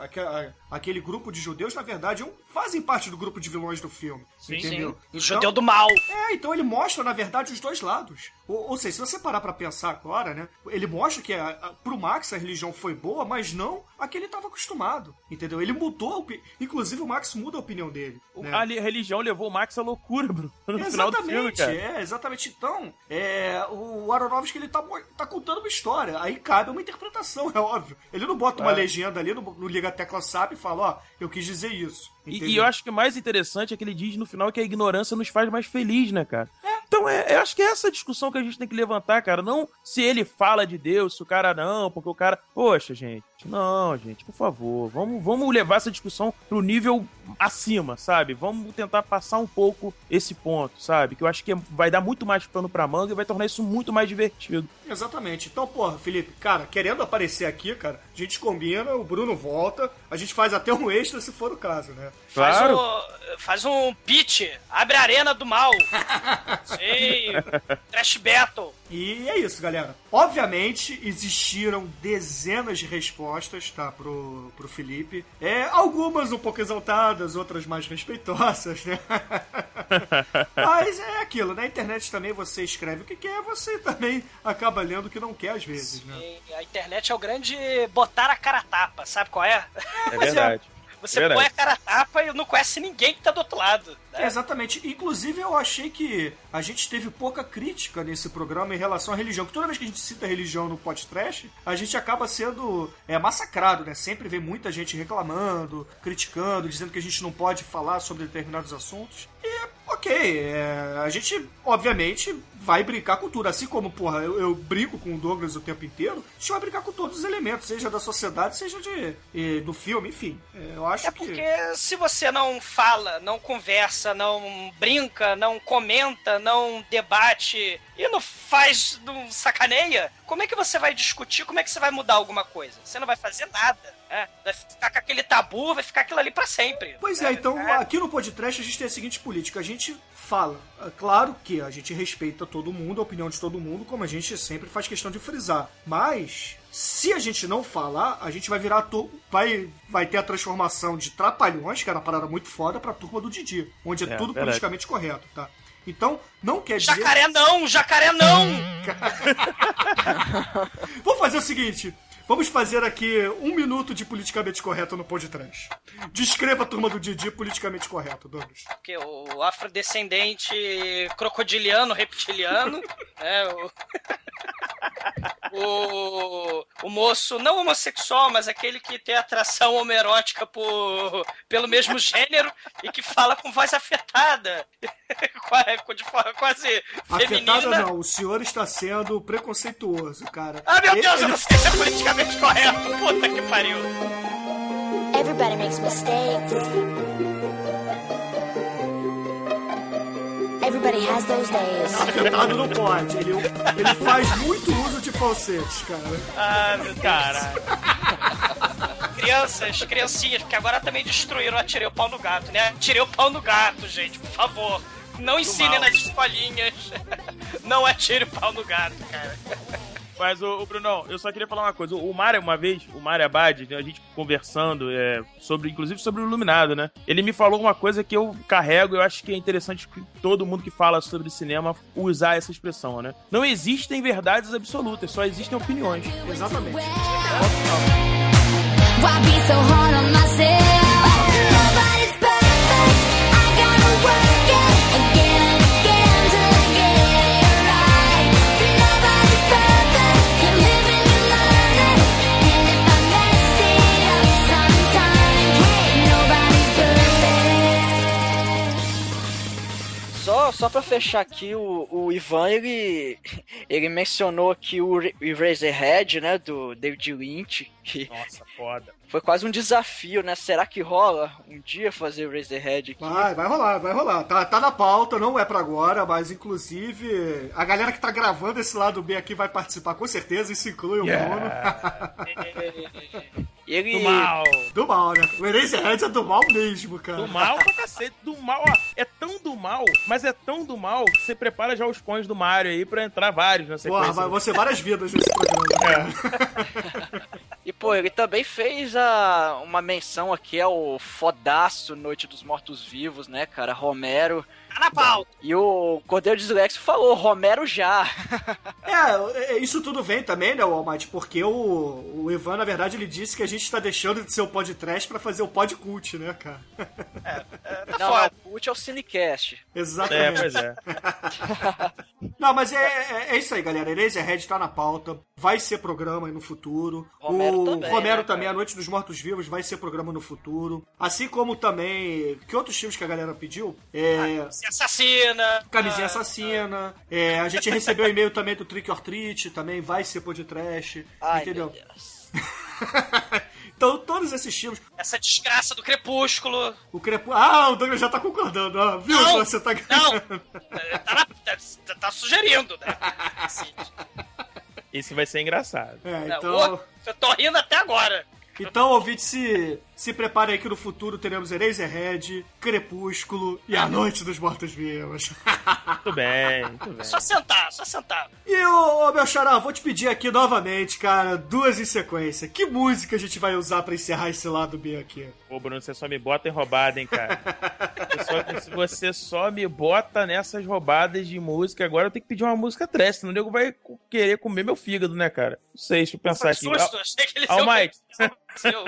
aquele grupo de judeus, na verdade, fazem parte do grupo de vilões do filme. Sim, entendeu? O Então- judeu do mal. É, então ele mostra, na verdade, os dois lados. Ou, ou seja, se você parar pra pensar agora, né? Ele mostra que a, a, pro Max a religião foi boa, mas não a que ele estava acostumado. Entendeu? Ele mudou. Inclusive, o Max muda a opinião dele. né? A li- religião levou o Max à loucura, Bruno. [laughs] No final do filme, Exatamente, cara. é, exatamente. Então, é, o Aronofsky ele tá, tá contando uma história. Aí cabe uma interpretação, [laughs] é óbvio. Ele não bota uma É. legenda ali, não, não liga a tecla SAP e fala, ó, eu quis dizer isso. E, e eu acho que o mais interessante é que ele diz no final que a ignorância nos faz mais feliz, né, cara? Então, é, eu acho que é essa discussão que a gente tem que levantar, cara. Não se ele fala de Deus, se o cara não, porque o cara. Poxa, gente. Não, gente, por favor. Vamos, vamos levar essa discussão pro nível acima, sabe? Vamos tentar passar um pouco esse ponto, sabe? Que eu acho que vai dar muito mais pano pra manga e vai tornar isso muito mais divertido. Exatamente. Então, porra, Felipe, cara, querendo aparecer aqui, cara, a gente combina, o Bruno volta, a gente faz até um extra se for o caso, né? Faz, Claro. o, faz um pitch, abre a arena do mal. [laughs] Sim, trash battle. E é isso, galera. Obviamente, existiram dezenas de respostas, tá, pro, pro Felipe. É, algumas um pouco exaltadas, outras mais respeitosas, né? [laughs] Mas é aquilo, na internet também você escreve o que quer, você também acaba lendo o que não quer às vezes, né? E a internet é o grande botar a cara a tapa, sabe qual é? É. verdade. Você Verdade. põe a cara a tapa e não conhece ninguém que tá do outro lado. É, né? exatamente. Inclusive, eu achei que a gente teve pouca crítica nesse programa em relação à religião. Que toda vez que a gente cita religião no podcast, a gente acaba sendo é, massacrado, né? Sempre vem muita gente reclamando, criticando, dizendo que a gente não pode falar sobre determinados assuntos. E, ok, é, a gente, obviamente, vai brincar com tudo. Assim como, porra, eu, eu brinco com o Douglas o tempo inteiro, a gente vai brincar com todos os elementos, seja da sociedade, seja de, eh, do filme, enfim. É, eu acho É que. porque se você não fala, não conversa, não brinca, não comenta, não debate e não faz, não sacaneia, como é que você vai discutir? Como é que você vai mudar alguma coisa? Você não vai fazer nada. né? Vai ficar com aquele tabu, vai ficar aquilo ali pra sempre. Pois né? é, então ficar- aqui no podcast a gente tem a seguinte política: a gente fala, é claro que a gente respeita todo mundo, a opinião de todo mundo, como a gente sempre faz questão de frisar. Mas se a gente não falar, a gente vai virar to- vai vai ter a transformação de trapalhões, que era uma parada muito foda, pra turma do Didi, onde é, É, tudo verdade. politicamente correto, tá? Então, não quer dizer. Jacaré não, jacaré não! [laughs] Vamos fazer o seguinte. Vamos fazer aqui um minuto de politicamente correto no podcast. Descreva a turma do Didi politicamente correto, Douglas. Porque o afrodescendente crocodiliano, reptiliano, [laughs] né? O... o... o moço não homossexual, mas aquele que tem atração homerótica por... pelo mesmo gênero e que fala com voz afetada, [laughs] de forma quase Afetada feminina. não, o senhor está sendo preconceituoso, cara. Ah, meu Ele- Deus, eu ele- não sei se é politicamente correto. Puta que pariu. Everybody makes mistakes. Everybody has those days. Afetado não pode. Ele, ele faz muito uso de falsetes, cara. Ah, meu. Caralho. Crianças, criancinhas, porque agora também destruíram Atirei o Pau no Gato, né? Atirei o Pau no Gato, gente, por favor. Não ensinem nas escolinhas. Não atire o pau no gato, cara. Mas, o, o Brunão, eu só queria falar uma coisa. O Mário, uma vez, o Mário Abad, a gente conversando, é, sobre, inclusive sobre o Iluminado, né? Ele me falou uma coisa que eu carrego, eu acho que é interessante que todo mundo que fala sobre cinema usar essa expressão, né? Não existem verdades absolutas, só existem opiniões. Exatamente. Why be so hard on myself? Só, pra fechar aqui, o, o Ivan, ele, ele mencionou aqui o Ra- Eraserhead, né, do David Lynch, que Nossa, foda. Foi quase um desafio, né? Será que rola um dia fazer o Eraserhead aqui? Vai, vai rolar, vai rolar. Tá, tá na pauta, não é pra agora, mas inclusive a galera que tá gravando esse lado B aqui vai participar com certeza, isso inclui o Bruno. [laughs] Ele... Do mal. Do mal, né? O Eraserhead é do mal mesmo, cara. Do mal pra cacete. Do mal, ó. É tão do mal, mas é tão do mal que você prepara já os coins do Mario aí pra entrar vários na Porra, sequência. vai, vão ser várias vidas nesse programa. cara. [laughs] E, pô, ele também fez a, uma menção aqui ao fodaço Noite dos Mortos-Vivos, né, cara? Romero. Tá na pauta. E o Cordeiro Dislexo falou, Romero já. [laughs] É, é, isso tudo vem também, né, Walmart? Porque o, o Ivan, na verdade, ele disse que a gente tá deixando de ser o podcast pra fazer o podcult, né, cara? Não, não, foda. o Cult é o Cinecast. É, Exatamente. pois é. [laughs] Não, mas é, é, é isso aí, galera. Eraserhead tá na pauta. Vai ser programa aí no futuro. Romero o também, Romero né, também, cara? A Noite dos Mortos Vivos, vai ser programa no futuro. Assim como também. Que outros filmes que a galera pediu? É. Assassina. Camisinha Ah, Assassina. É, a gente recebeu e-mail também do Trick or Treat, também vai ser podcast. Entendeu? meu Deus. [laughs] então, todos esses filmes. Essa desgraça do crepúsculo. O Crepu... Ah, o Douglas já tá concordando, ó. Viu? Não, Você tá Não! Tá, na- tá- tá sugerindo, né? Esse vai ser engraçado. É, então. eu tô rindo até agora. Então, ouvinte, se, se prepare aí que no futuro teremos Eraserhead, Crepúsculo e A Noite dos Mortos-Vivos. Muito [laughs] bem, muito bem. Só sentar, só sentar. e, ô, ô, meu xará, vou te pedir aqui novamente, cara, duas em sequência. Que música a gente vai usar pra encerrar esse lado B aqui? Pô, Bruno, você só me bota em roubada, hein, cara. Você só, você só me bota nessas roubadas de música. Agora eu tenho que pedir uma música trash, senão o nego vai querer comer meu fígado, né, cara? Não sei, deixa eu pensar aqui. Susto, achei que ele All Might. Seu,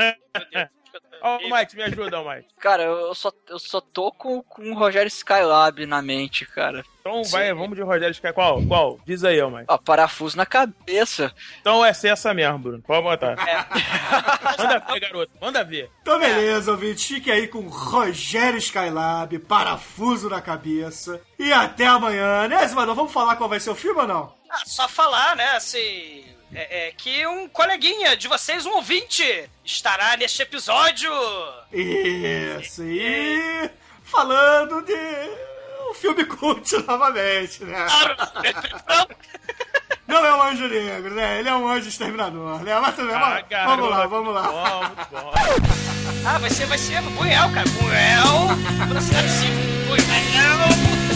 meu Deus. Almighty, me ajuda, Almighty. Cara, eu só, eu só tô com, com o Rogério Skylab na mente, cara. Então vai, vamos de Rogério Sky. Qual? Qual? Diz aí, Almighty. Ó, parafuso na cabeça. Então vai ser essa mesmo, Bruno. Pode botar. [laughs] Manda ver, garoto. Manda ver. Então, beleza, ouvinte, fique aí com Rogério Skylab, parafuso na cabeça. E até amanhã, né, Zimadão? Vamos falar qual vai ser o filme ou não? Ah, só falar, né, assim. É, é que um coleguinha de vocês, um ouvinte, estará neste episódio. Isso, e falando de um filme cult [laughs] novamente, né? Não, [laughs] Não é um anjo negro, né? Ele é um anjo exterminador, né? Mas bem, Ah, vamos, vamos lá, garoto. vamos lá. Bom, muito bom. Ah, vai ser, vai ser Buel, cara. Buel. Velocidade 5. Buel.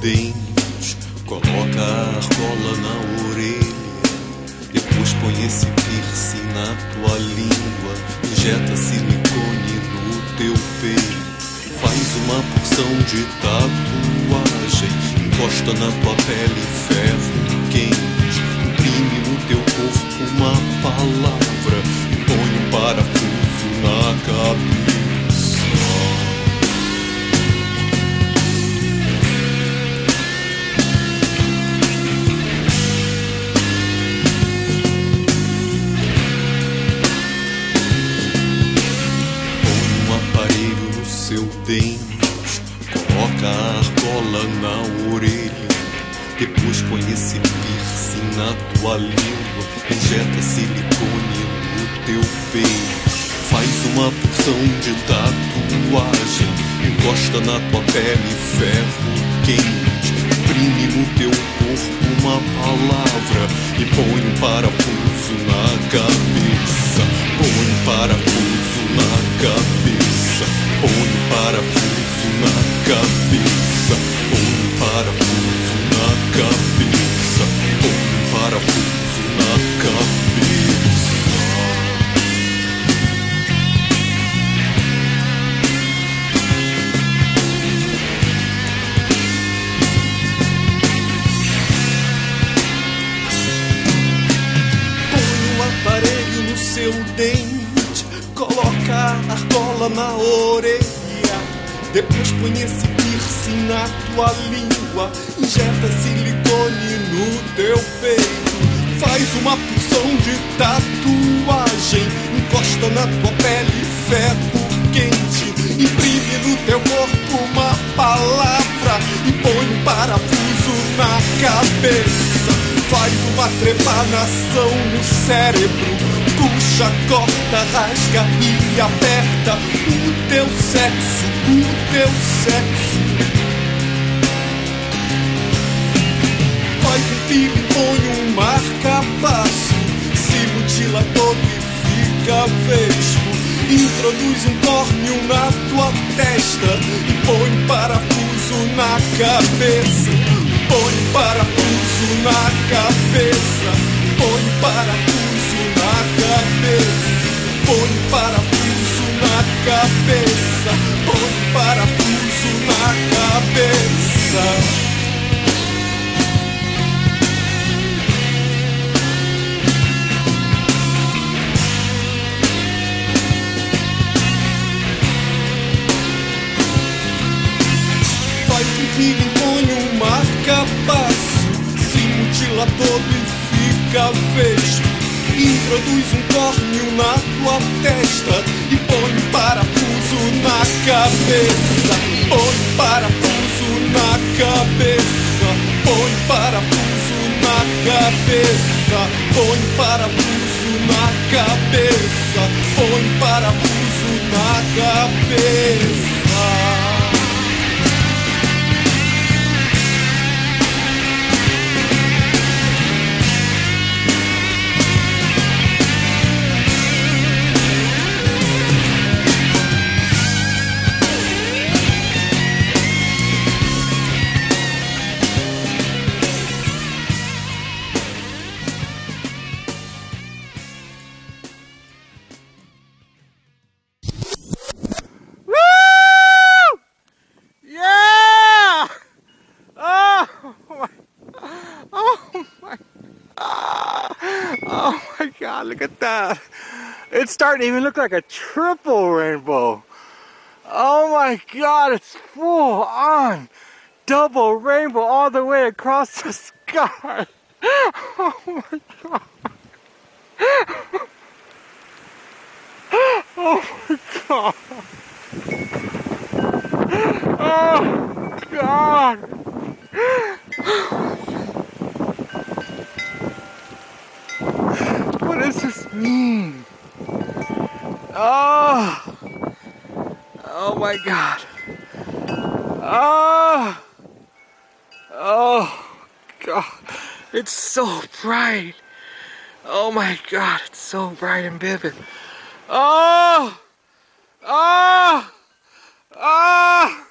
Dente, coloca a argola na orelha, depois põe esse piercing na tua língua, injeta silicone no teu peito, faz uma porção de tatuagem, encosta na tua pele ferro quente, imprime no teu corpo uma palavra e põe um parafuso na cabeça. Tua língua, injeta silicone no teu peito, faz uma porção de tatuagem. Encosta na tua pele ferro quente. Imprime no teu corpo uma palavra e põe um parafuso na cabeça. Põe um parafuso na cabeça. Põe um parafuso na cabeça. Põe um parafuso na cabeça. Parafuso na cabeça. Põe o aparelho no seu dente, coloca a argola na orelha. Depois põe na tua língua, injeta silicone no teu peito. Faz uma porção de tatuagem, encosta na tua pele ferro quente. Imprime no teu corpo uma palavra e põe um parafuso na cabeça. Faz uma trepanação no cérebro. Puxa, corta, rasga e aperta o teu sexo, o teu sexo. Um filho e põe um marca-passo. Se mutila todo e fica vesgo. Introduz um córneo na tua testa e põe parafuso na cabeça. Põe parafuso na cabeça. Põe parafuso na cabeça. Põe parafuso na cabeça. Põe parafuso na cabeça. Marca-passo Se mutila todo e fica vesgo Introduz um córneo na tua testa E põe um parafuso na cabeça. Põe um parafuso na cabeça. Põe um parafuso na cabeça. Põe um parafuso na cabeça. Põe parafuso na cabeça starting to even look like a triple rainbow. Oh my God! It's full on double rainbow all the way across the sky. Oh my God! Oh my God! Oh [gasps] God! What does this mean? Oh! Oh my God! Oh! Oh God! It's so bright! Oh my God! It's so bright and vivid! Oh! Oh! Ah!